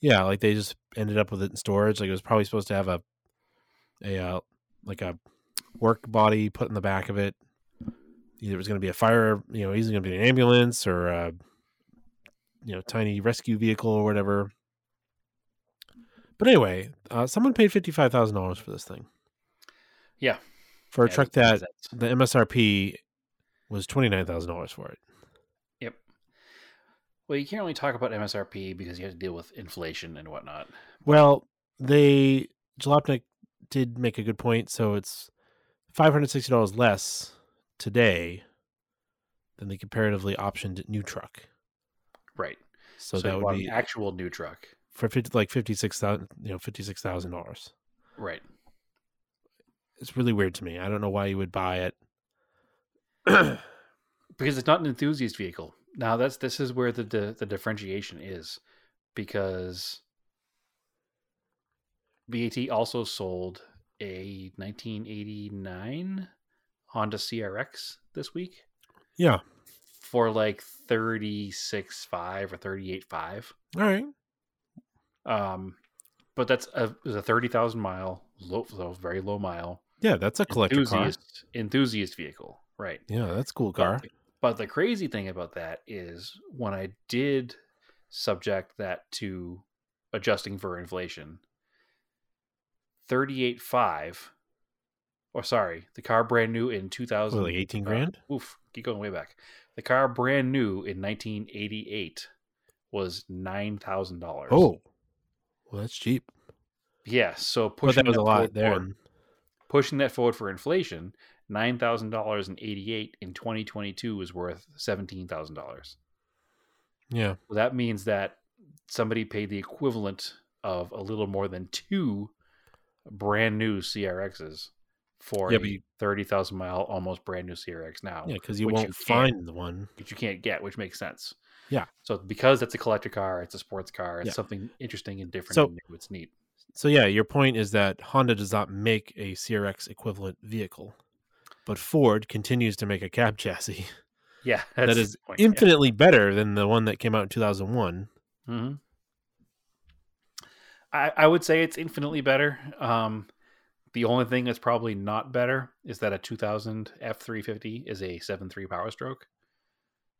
Yeah, like they just ended up with it in storage. Like it was probably supposed to have a a uh, like a work body put in the back of it. Either it was going to be a fire, you know, either going to be an ambulance or a you know tiny rescue vehicle or whatever. But anyway, uh, someone paid fifty five thousand dollars for this thing Yeah. for a Yeah, truck that the MSRP was twenty nine thousand dollars for it. Well, you can't really talk about MSRP because you have to deal with inflation and whatnot. Well, they Jalopnik did make a good point. So it's five hundred sixty dollars less today than the comparatively optioned new truck. Right. So, So, that would be an actual new truck for 50, like fifty six thousand, you know, fifty six thousand dollars. Right. It's really weird to me. I don't know why you would buy it. because it's not an enthusiast vehicle. Now that's this is where the the, the differentiation is, because BAT also sold a 1989 Honda CRX this week yeah. for like 36.5 or 38.5. All right. Um, but that's a, it was a 30,000 mile low, so very low mile Yeah, that's a collector car. enthusiast enthusiast vehicle, right? Yeah, that's a cool car. the- But the crazy thing about that is when I did subject that to adjusting for inflation, 38.5 or sorry, the car brand new in 2000 What, like eighteen uh, grand. oof, keep going way back. The car brand new in 1988 was $9,000. Oh, well, that's cheap. yeah, so But pushing that was a forward lot for- then. pushing that forward for inflation, nine thousand dollars and eighty eight in twenty twenty two is worth seventeen thousand dollars. Yeah. Well, that means that somebody paid the equivalent of a little more than two brand new CRXs for Yeah, a thirty thousand mile almost brand new CRX now, Yeah, because you won't you find the one. which you can't get, which makes sense. Yeah. So because it's a collector car, it's a sports car, it's Yeah. something interesting and different. So- and new. It's neat. So yeah, your point is that Honda does not make a CRX equivalent vehicle, but Ford continues to make a cab chassis Yeah, [LAUGHS] that is point, yeah. infinitely better than the one that came out in 2001. hmm I, I would say it's infinitely better. Um, the only thing that's probably not better is that a 2000 F350 is a 7.3 Power Stroke,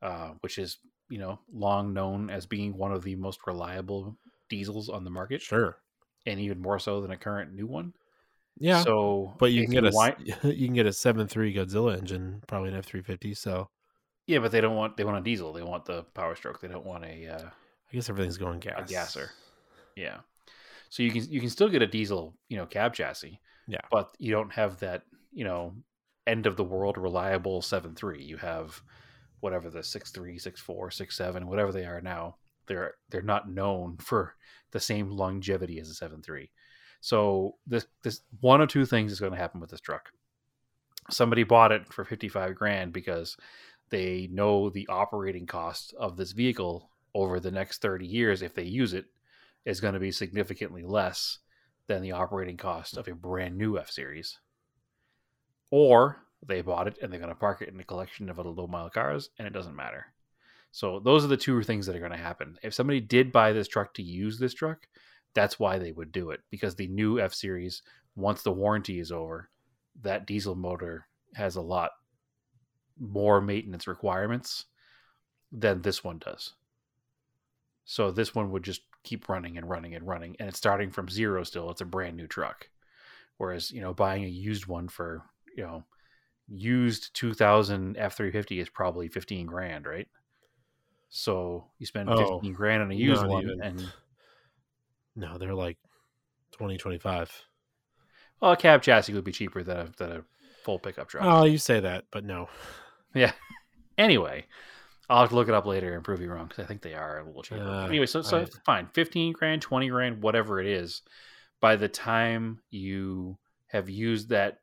uh, which is you know long known as being one of the most reliable diesels on the market, Sure. and even more so than a current new one. Yeah. So, but you can get a [LAUGHS] you can get a 7.3 Godzilla engine, probably an F350. So yeah, but they don't want they want a diesel. They want the Power Stroke. They don't want a uh, I guess everything's going gas. a gasser. Yeah. So you can you can still get a diesel, you know, cab chassis. Yeah. But you don't have that, you know, end of the world reliable seven three. You have whatever the six three, six four, six seven, whatever they are now. They're they're not known for the same longevity as a seven three. So this this one or two things is going to happen with this truck. Somebody bought it for fifty five grand because they know the operating cost of this vehicle over the next 30 years if they use it is going to be significantly less than the operating cost of a brand new F series. Or they bought it and they're going to park it in a collection of low mile cars and it doesn't matter. So those are the two things that are going to happen. If somebody did buy this truck to use this truck, that's why they would do it because the new F series once the warranty is over, that diesel motor has a lot more maintenance requirements than this one does. So this one would just keep running and running and running, and it's starting from zero still. It's a brand new truck. Whereas, you know, buying a used one for, you know, used 2000 F350 is probably 15 grand, right? So you spend Oh, 15 grand on a used one, even. and No, they're like 20, 25. well, a cab chassis would be cheaper than a, than a full pickup truck. Oh, you say that, but no. [LAUGHS] Yeah. Anyway, I'll have to look it up later and prove you wrong because I think they are a little cheaper. Uh, anyway, so so I- fine, fifteen grand, twenty grand, whatever it is. By the time you have used that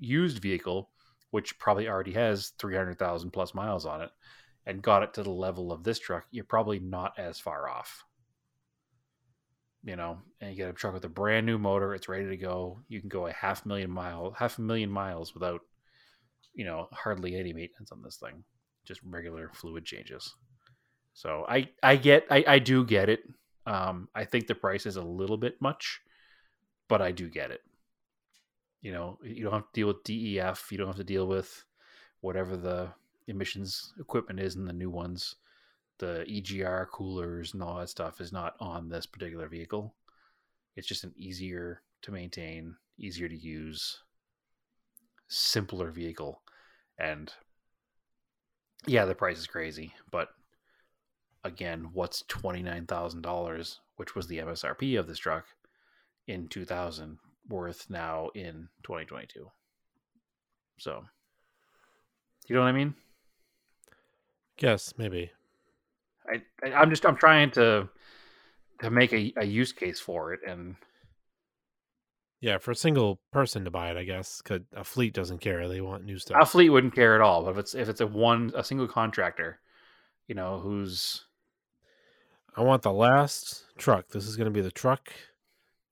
used vehicle, which probably already has three hundred thousand plus miles on it, and got it to the level of this truck, you're probably not as far off. You know, and you get a truck with a brand new motor, it's ready to go. You can go a half million mile, half a million miles without you know hardly any maintenance on this thing just regular fluid changes. So i i get i, I do get it. Um i think the price is a little bit much but i do get it. You know you don't have to deal with def you don't have to deal with whatever the emissions equipment is in the new ones the egr coolers and all that stuff is not on this particular vehicle. It's just an easier to maintain easier to use simpler vehicle. And yeah the price is crazy but again what's $29000 which was the msrp of this truck in 2000 worth now in 2022 so you know what i mean? Guess maybe. I, i'm just i'm trying to to make a, a use case for it and Yeah, for a single person to buy it, I guess, because a fleet doesn't care. They want new stuff. a fleet wouldn't care at all. But if it's if it's a one a single contractor, you know, who's I want the last truck. This is going to be the truck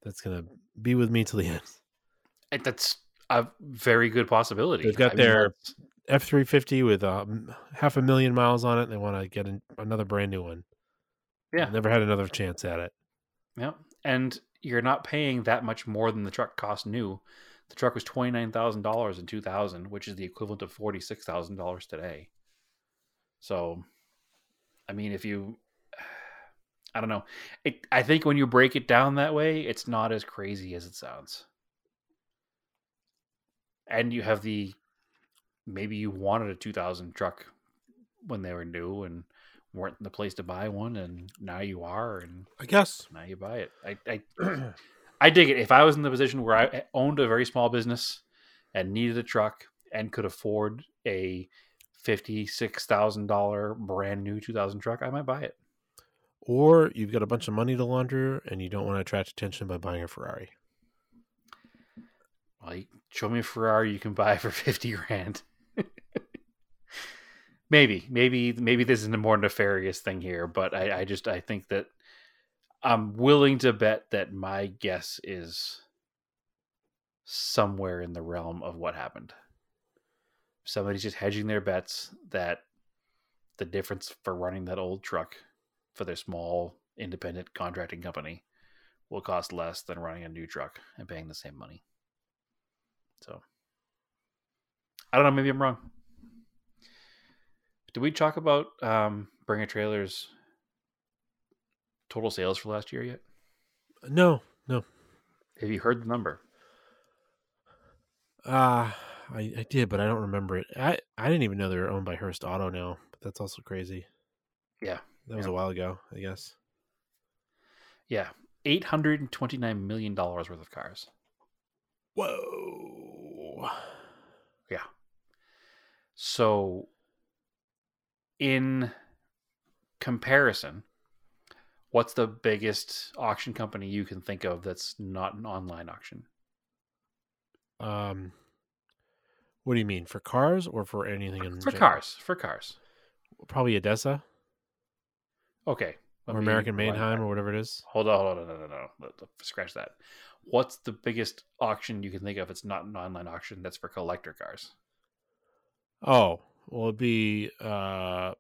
that's going to be with me till the end. that's a very good possibility. They've got I their- that's- F three fifty with um, half a million miles on it. And they want to get an, another brand new one. Yeah. never had another chance at it. yeah, and you're not paying that much more than the truck cost new. The truck was twenty nine thousand dollars in two thousand, which is the equivalent of forty six thousand dollars today. So, I mean, if you, [SIGHS] I don't know, it, I think when you break it down that way, it's not as crazy as it sounds. And you have the maybe you wanted a 2000 truck when they were new and weren't the place to buy one, and now you are, and I guess. now you buy it. I, I [CLEARS THROAT] I dig it. If I was in the position where I owned a very small business and needed a truck and could afford a fifty-six thousand dollar brand new two thousand truck, I might buy it. or you've got a bunch of money to launder and you don't want to attract attention by buying a Ferrari. Well, show me a Ferrari you can buy for fifty grand. Maybe, maybe, maybe this is a more nefarious thing here, but I, I just I think that I'm willing to bet that my guess is somewhere in the realm of what happened. Somebody's just hedging their bets that the difference for running that old truck for their small independent contracting company will cost less than running a new truck and paying the same money. So I don't know, maybe I'm wrong. Did we talk about um Bring a Trailer's total sales for last year yet? No, no. Have you heard the number? Uh I, I did, but I don't remember it. I, I didn't even know they were owned by Hearst Auto now, but that's also crazy. Yeah. That was Yeah. a while ago, I guess. Yeah. Eight hundred and twenty nine million dollars worth of cars. Whoa. Yeah. So in comparison, what's the biggest auction company you can think of that's not an online auction? Um what do you mean? For cars or for anything in For general? cars. For cars. Probably ADESA Okay. or American rewind Manheim or whatever it is. Hold on, hold on, no, no, no, no. Scratch that. What's the biggest auction you can think of? It's not an online auction. That's for collector cars. Oh, it'd be uh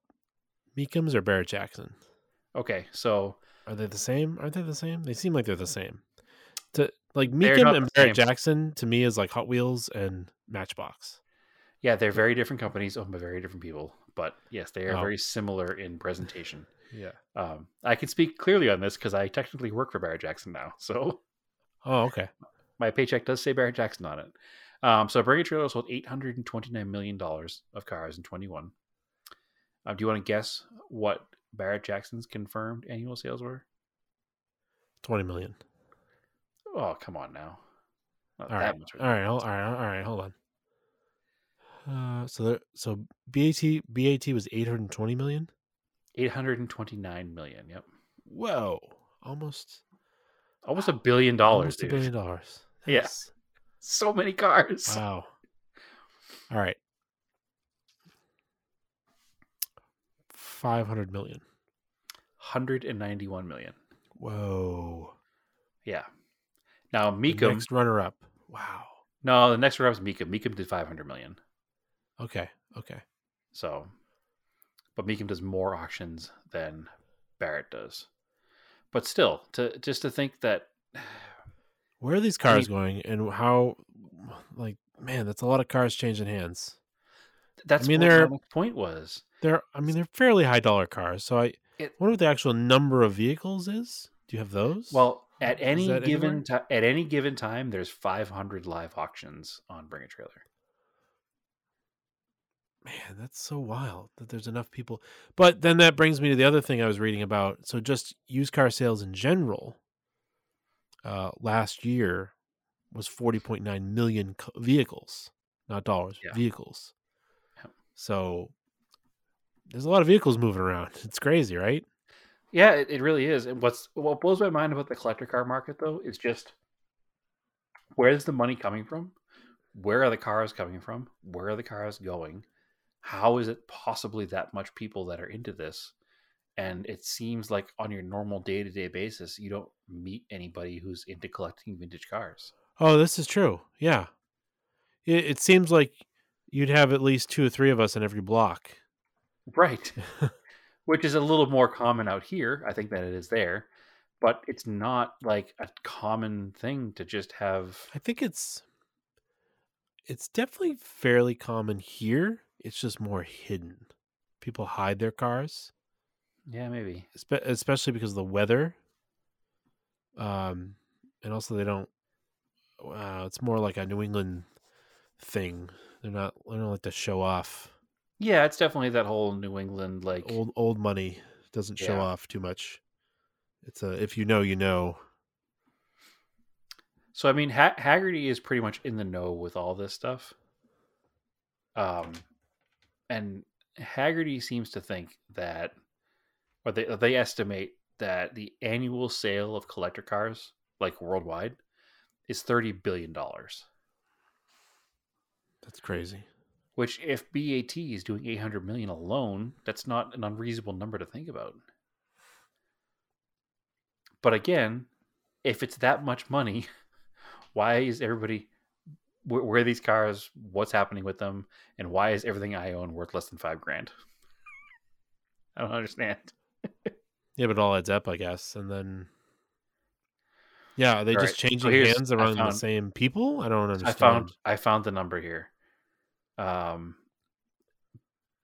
Mecums or Barrett Jackson. Okay, so Are they the same? Aren't they the same? They seem like they're the same. To like Mecum and Barrett same. Jackson to me is like Hot Wheels and Matchbox. yeah, they're very different companies owned by very different people. But yes, they are Oh. very similar in presentation. Yeah. Um, I can speak clearly on this because I technically work for Barrett Jackson now. So Oh, okay. my paycheck does say Barrett Jackson on it. Um, so a Trailer sold $829 million of cars in 21. Um, do you want to guess what Barrett Jackson's confirmed annual sales were? Twenty million. Oh, come on now. Not All that right. much. All right. All right. All right. Hold on. Uh, so there, so BAT BAT was eight hundred twenty million. 829 million. Yep. Whoa, almost Almost a billion dollars, almost a dude. billion dollars. Yeah. So many cars. Wow. All right. Five hundred million. 191 million. Whoa. Yeah. Now The Mecum. Next runner up. Wow. No, the next runner up is Mecum. Mecum did 500 million. Okay. Okay. So, but Mecum does more auctions than Barrett does. But still, to just to think that Where are these cars going, and how? Like, man, that's a lot of cars changing hands. that's I mean, what they're- point was. They're, I mean, they're fairly high dollar cars. So I It- wonder what the actual number of vehicles is. Do you have those? Well, at any given time, at any given time, there's 500 live auctions on Bring a Trailer. man, that's so wild that there's enough people. But then that brings me to the other thing I was reading about. So just used car sales in general, uh, last year was 40.9 million co- vehicles, not dollars, Yeah. vehicles. Yep. So there's a lot of vehicles moving around. [LAUGHS] It's crazy, right? Yeah, it, it really is. And what's what blows my mind about the collector car market though is just where's the money coming from? Where are the cars coming from? Where are the cars going? How is it possibly that much people that are into this? And it seems like on your normal day to day basis, you don't meet anybody who's into collecting vintage cars. Oh, this is true. Yeah. It, it seems like you'd have at least two or three of us in every block. Right. [LAUGHS] Which is a little more common out here, I think, than it is there. But it's not like a common thing to just have. I think it's it's definitely fairly common here. It's just more hidden. People hide their cars, Yeah, maybe. espe- especially because of the weather. Um, and also they don't. Uh, it's more like a New England thing. They're not. They don't like to show off. Yeah, it's definitely that whole New England, like. Old old money doesn't show Yeah. off too much. It's a if you know you know. So, I mean, ha- Hagerty is pretty much in the know with all this stuff. Um, and Hagerty seems to think that, or they, they estimate that the annual sale of collector cars, like worldwide, is $30 billion. That's crazy. Which, if BAT is doing 800 million alone, that's not an unreasonable number to think about. But again, if it's that much money, [LAUGHS] why is everybody where, where are these cars? What's happening with them? And why is everything I own worth less than five grand? [LAUGHS] I don't understand. Yeah, but it all adds up, I guess. And then, yeah, are they All just right, changing here's- hands I around the same people? I don't I understand. found I found the number here. Um,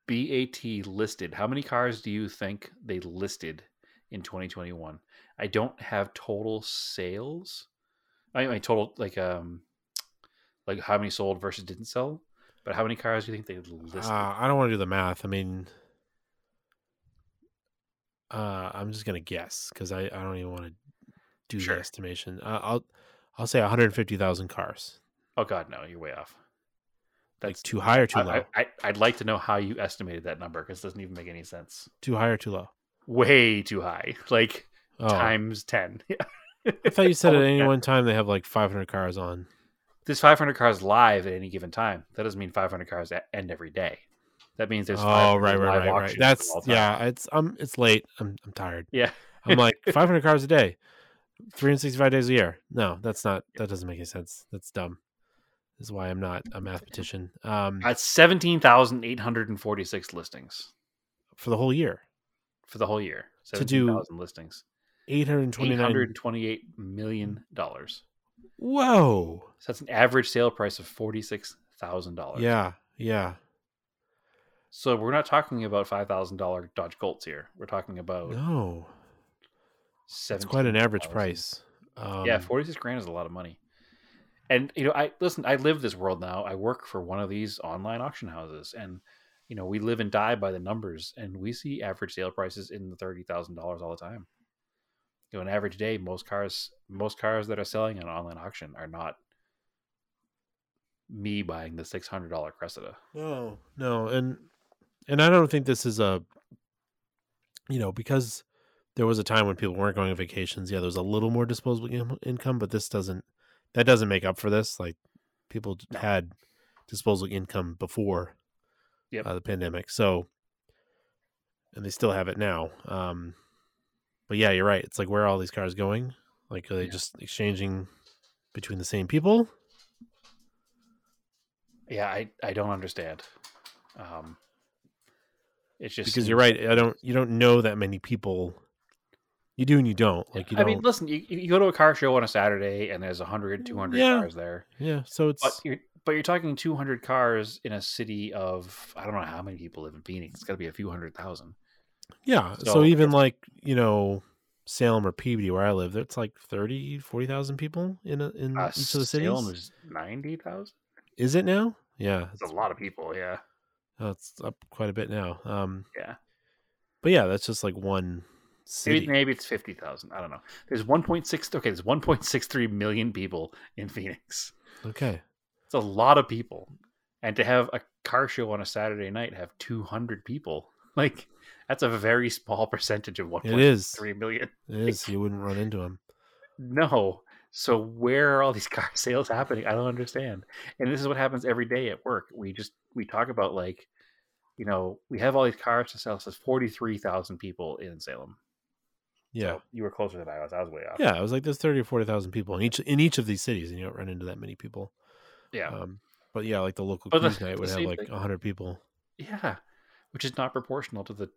BAT listed. How many cars do you think they listed in 2021? I don't have total sales. I mean, total like um, like how many sold versus didn't sell. But how many cars do you think they listed? Uh, I don't want to do the math. I mean, uh, I'm just gonna guess because I, I don't even want to do Sure. the estimation. Uh, I'll I'll say 150,000 cars. oh God, no, you're way off. Like too high or too low? I, I, I'd like to know how you estimated that number because it doesn't even make any sense. too high or too low? Way too high, [LAUGHS] like Oh, times ten. [LAUGHS] I thought you said at any 10. one time they have like 500 cars on. There's 500 cars live at any given time. That doesn't mean 500 cars end every day. That means there's Oh, right, right, right, right. That's all the time. yeah. It's um, it's late. I'm I'm tired. yeah. I'm like [LAUGHS] 500 cars a day, 365 days a year. No, that's not. That doesn't make any sense. That's dumb. This is why I'm not a mathematician. Um, That's 17,846 listings for the whole year, for the whole year. To do 17,000 listings. 829. 828 million dollars. Whoa. So that's an average sale price of $46,000. Yeah, yeah. So we're not talking about $5,000 Dodge Colts here. We're talking about No, it's quite an average 17,000. price. Um, yeah, 46 grand is a lot of money. And you know, I listen, I live this world now. I work for one of these online auction houses and you know, we live and die by the numbers and we see average sale prices in the $30,000 all the time. You know, an average day, most cars most cars that are selling on online auction are not me buying the $600 Cressida. No, no, and and I don't think this is a, you know, because there was a time when people weren't going on vacations. Yeah, there was a little more disposable income, but this doesn't. That doesn't make up for this. Like people had disposable income before Yep. uh, the pandemic, so and they still have it now. Um, but yeah, you're right. It's like where are all these cars going? Like are they Yeah. just exchanging between the same people? Yeah, I I don't understand. Um it's just because you're right. I don't. You don't know that many people. You do and you don't. Like you I don't. mean, listen, you, you go to a car show on a Saturday and there's 100, 200 Yeah. cars there. yeah. So it's But you're, but you're talking 200 cars in a city of, I don't know how many people live in Phoenix. It's got to be a few hundred thousand. yeah. So, so even like you know Salem or Peabody where I live, that's like 30, 40,000 people in a, in Uh, each of the cities. Salem is 90,000? Is it now? Yeah, That's a lot of people, yeah. Oh, it's up quite a bit now. Um, Yeah. but yeah, that's just like one city. Maybe, maybe it's 50,000. I don't know. There's 1.6, okay, there's 1.63 million people in Phoenix. Okay. It's a lot of people. And to have a car show on a Saturday night have 200 people, [LAUGHS] like, That's a very small percentage of one point is. three million. It is. You wouldn't run into them. [LAUGHS] No. So where are all these [LAUGHS] car sales happening? I don't understand. And this is what happens every day at work. We just we talk about like, you know, we have all these cars to sell. So there's forty three thousand people in Salem. Yeah. So you were closer than I was. I was way off. Yeah. I was like, there's thirty or forty thousand people in each in each of these cities, and you don't run into that many people. Yeah. Um, but yeah, like the local But the- cruise night would have like hundred people. Yeah. Which is not proportional to the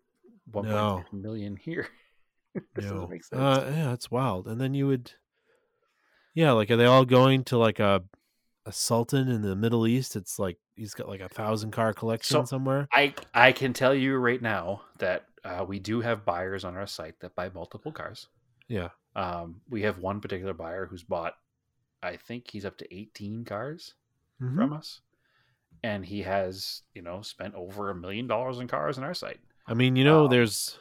one No. million here. [LAUGHS] this No. doesn't make sense. Uh, yeah, it's wild. And then you would, yeah, like are they all going to like a a sultan in the Middle East? It's like he's got like a thousand car collection So- somewhere. I I can tell you right now that uh, we do have buyers on our site that buy multiple cars. Yeah. Um, we have one particular buyer who's bought, I think he's up to 18 cars Mhm. from us. And he has, you know, spent over a million dollars in cars on our site. I mean, you know, Um, there's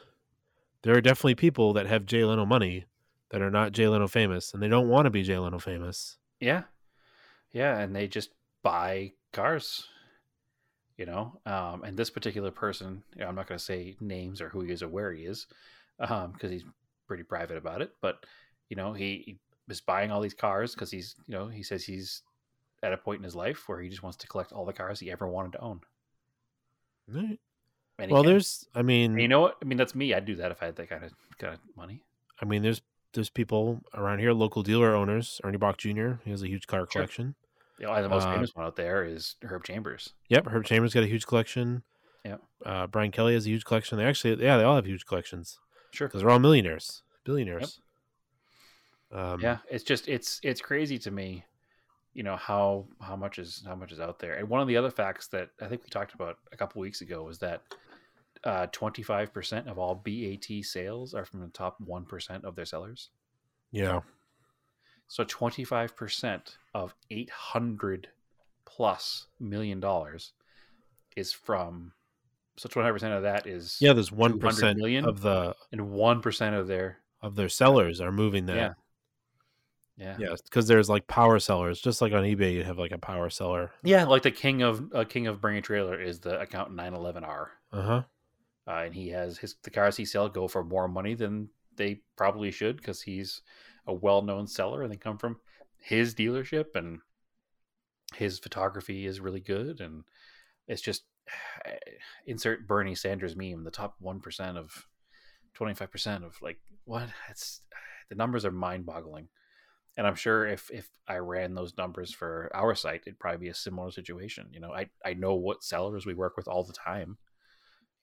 there are definitely people that have Jay Leno money that are not Jay Leno famous, and they don't want to be Jay Leno famous. Yeah. Yeah. And they just buy cars, you know. Um, and this particular person, you know, I'm not going to say names or who he is or where he is because he's pretty private about it. But, you know, he, he was buying all these cars because he's, you know, he says he's at a point in his life where he just wants to collect all the cars he ever wanted to own. Right. Well, can. there's, I mean, And you know what? I mean, that's me. I'd do that if I had that kind of kind of money. I mean, there's there's people around here, local dealer owners. Ernie Boch Jr. He has a huge car collection. You know, the most Uh, famous one out there is Herb Chambers. Yep, Herb Chambers got a huge collection. Yep. Uh, Brian Kelly has a huge collection. They actually, yeah, they all have huge collections Sure. because they're all millionaires, billionaires. Um, yeah it's just it's it's crazy to me you know how how much is how much is out there and one of the other facts that i think we talked about a couple weeks ago was that uh 25% of all bat sales are from the top 1% of their sellers yeah, so 25% of 800 plus million dollars is from so 25% of that is yeah. There's one million? of the and 1% of their of their sellers are moving that. Yeah. yeah Yeah, because there's like power sellers, just like on eBay, you have like a power seller. Yeah, like the king of uh, king of bring a trailer is the account 911R, Uh huh. Uh, and he has his the cars he sell go for more money than they probably should because he's a well known seller and they come from his dealership and his photography is really good and it's just [SIGHS] insert Bernie Sanders meme the top one percent of twenty five percent of like what it's [SIGHS] the numbers are mind boggling. And I'm sure if if I ran those numbers for our site, it'd probably be a similar situation. You know, I I know what sellers we work with all the time.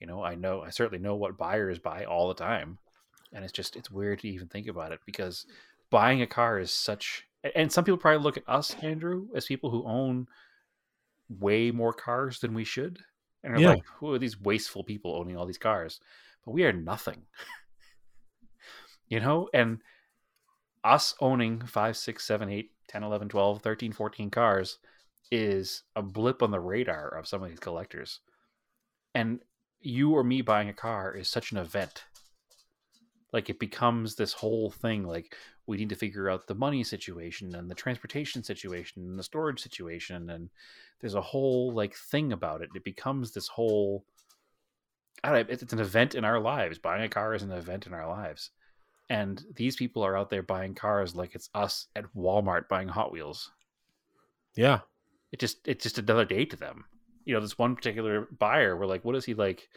You know, I know I certainly know what buyers buy all the time, and it's just it's weird to even think about it because buying a car is such. And some people probably look at us, Andrew, as people who own way more cars than we should, and are Yeah. like, "Who are these wasteful people owning all these cars?" But we are nothing. [LAUGHS] you know, and us owning 5 6 7 8 10 11 12 13 14 cars is a blip on the radar of some of these collectors and you or me buying a car is such an event like it becomes this whole thing like we need to figure out the money situation and the transportation situation and the storage situation and there's a whole like thing about it it becomes this whole I don't know, it's it's an event in our lives buying a car is an event in our lives and these people are out there buying cars like it's us at Walmart buying Hot Wheels. Yeah. It just it's just another day to them. You know, this one particular buyer, we're like, what does he like?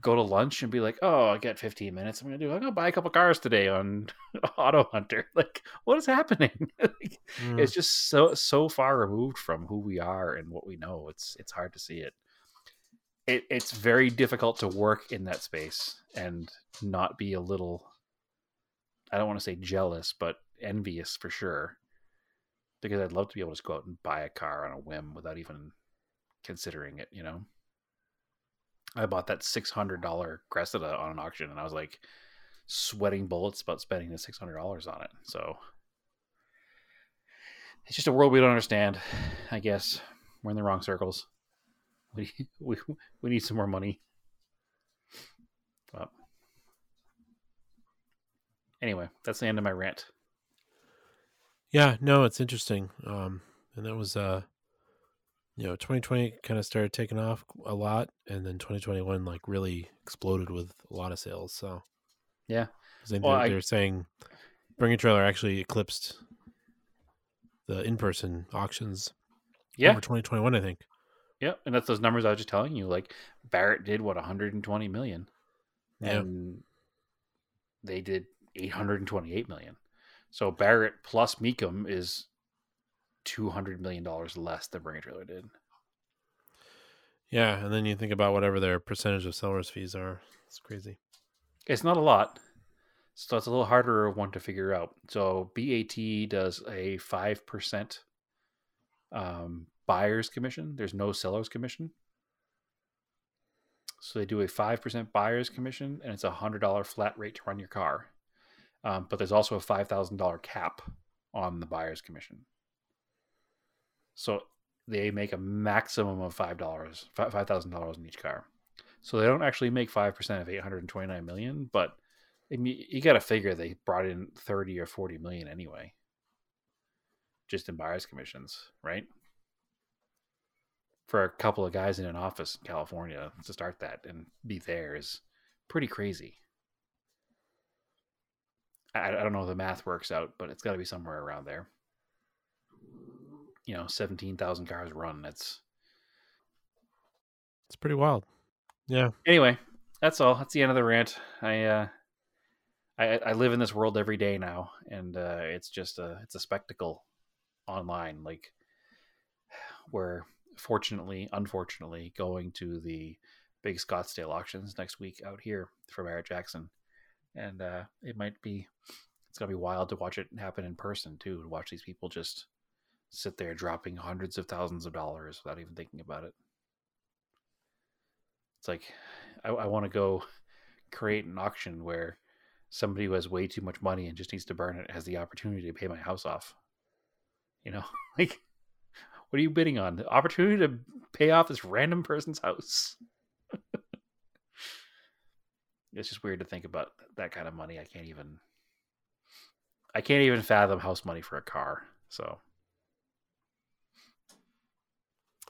Go to lunch and be like, oh, I got 15 minutes. I'm gonna do. I'm gonna buy a couple cars today on [LAUGHS] Auto Hunter. [LAUGHS] Like, what is happening? [LAUGHS] Like, Mm. It's just so so far removed from who we are and what we know. It's it's hard to see it. It it's very difficult to work in that space and not be a little I don't want to say jealous, but envious for sure. Because I'd love to be able to just go out and buy a car on a whim without even considering it, you know. I bought that six hundred dollar Cressida on an auction and I was like sweating bullets about spending the six hundred dollars on it. So it's just a world we don't understand, I guess. We're in the wrong circles. We [LAUGHS] we, we need some more money. But anyway, that's the end of my rant. Yeah, no, it's interesting. Um, and that was uh, you know 2020 kind of started taking off a lot and then 2021 like really exploded with a lot of sales so yeah they, Well, they're, I- saying bring a trailer actually eclipsed the in-person auctions Yeah. over 2021 i think Yeah, and that's those numbers I was just telling you. Like Barrett did what 120 million, Yeah. and they did 828 million. So Barrett plus Mecum is 200 million dollars less than Bring a Trailer did. yeah and then you think about whatever their percentage of sellers fees are it's crazy It's not a lot, so it's a little harder of one to figure out. So BAT does a five percent um, buyer's commission. There's no seller's commission. So they do a five percent buyer's commission, and it's a hundred dollar flat rate to run your car. Um, but there's also a five thousand dollar cap on the buyer's commission. So they make a maximum of five dollars, five thousand dollars in each car. So they don't actually make five percent of eight hundred and twenty nine million, but I mean, you got to figure they brought in thirty or forty million anyway, just in buyers commissions, right? For a couple of guys in an office in California to start that and be there is pretty crazy. I, I don't know if the math works out, but it's got to be somewhere around there. You know, seventeen thousand cars run. That's it's pretty wild yeah anyway, that's all. That's the end of the rant. I uh, I, I live in this world every day now, and uh, it's just a it's a spectacle online. Like we're fortunately, unfortunately, going to the big Scottsdale auctions next week out here for Barrett Jackson, and uh, it might be it's gonna be wild to watch it happen in person too. To watch these people just sit there dropping hundreds of thousands of dollars without even thinking about it. It's like I, I want to go [LAUGHS] create an auction where somebody who has way too much money and just needs to burn it has the opportunity to pay my house off. You know, [LAUGHS] like what are you bidding on? The opportunity to pay off this random person's house. [LAUGHS] it's just weird to think about that kind of money. I can't even I can't even fathom house money for a car. So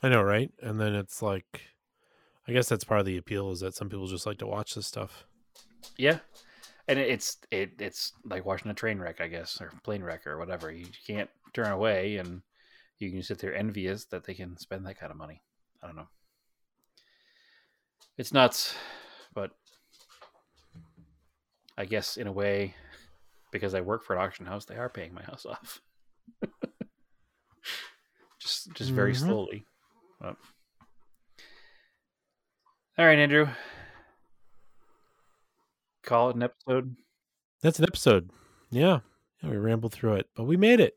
i know right and then it's like i guess that's part of the appeal is that some people just like to watch this stuff Yeah, and it's it it's like watching a train wreck, I guess, or plane wreck or whatever. You can't turn away, and you can sit there envious that they can spend that kind of money. I don't know. It's nuts, but I guess in a way, because I work for an auction house, they are paying my house [LAUGHS] off. just just very Mhm. slowly. But... All right, Andrew. Call it an episode. that's an episode. Yeah. Yeah we rambled through it but we made it.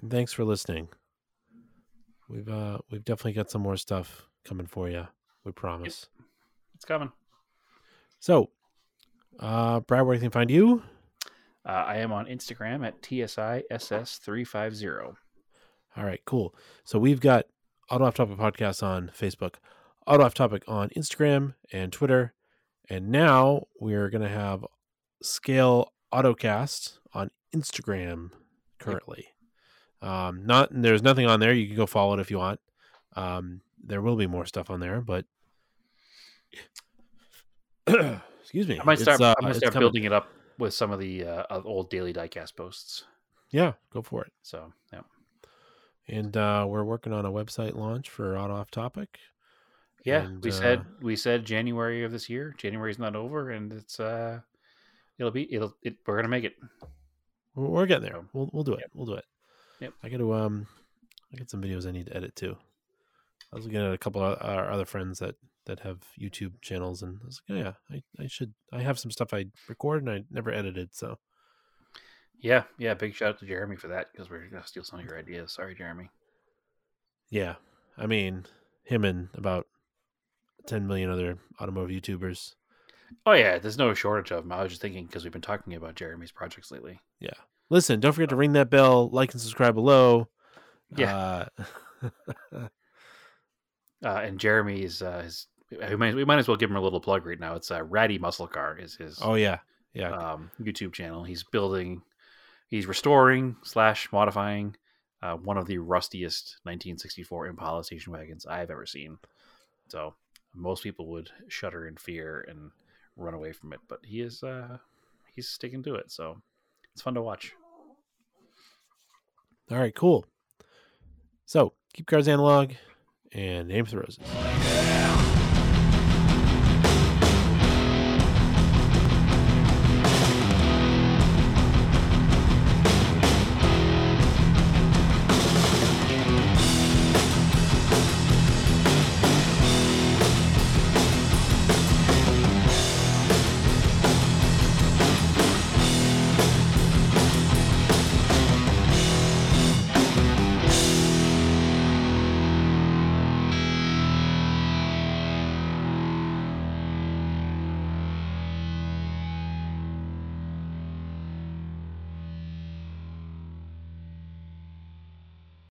And thanks for listening. We've uh we've definitely got some more stuff coming for you we promise. It's coming. so uh brad where can they find you? Uh, I am on Instagram at TSISS350. All right cool so we've got auto off topic podcast on facebook auto off topic on instagram and twitter and now we're gonna have scale autocast on instagram currently um not there's nothing on there you can go follow it if you want um there will be more stuff on there but [CLEARS THROAT] excuse me I might start, uh, I'm going to start coming. building it up with some of the uh, old daily diecast posts. yeah go for it So, yeah. And uh we're working on a website launch for auto off topic Yeah, And, we uh, said we said January of this year. January's not over and it's uh it'll be it'll it, we're going to make it. We're, getting there. We'll we'll do it. We'll do it. Yep. I got to um, I got some videos I need to edit too. I was looking at a couple of our other friends that that have YouTube channels, and I was like, oh, yeah, I I should. I have some stuff I recorded and I never edited. So Yeah, yeah, big shout out to Jeremy for that because we're to steal some of your ideas. Sorry, Jeremy. yeah, I mean, him and about ten million other automotive YouTubers. Oh yeah, there's no shortage of them. I was just thinking because we've been talking about Jeremy's projects lately. Yeah. Listen, don't forget to ring that bell, like and subscribe below. Yeah. Uh, [LAUGHS] Uh, and Jeremy's uh, his, we might we might as well give him a little plug right now. It's uh, Ratty Muscle Car is his oh yeah, yeah. um, YouTube channel. He's building, he's restoring slash modifying uh, one of the rustiest 1964 Impala station wagons I've ever seen. So most people would shudder in fear and run away from it, but he is uh, he's sticking to it. So it's fun to watch. All right, cool. So keep cars analog and for the roses.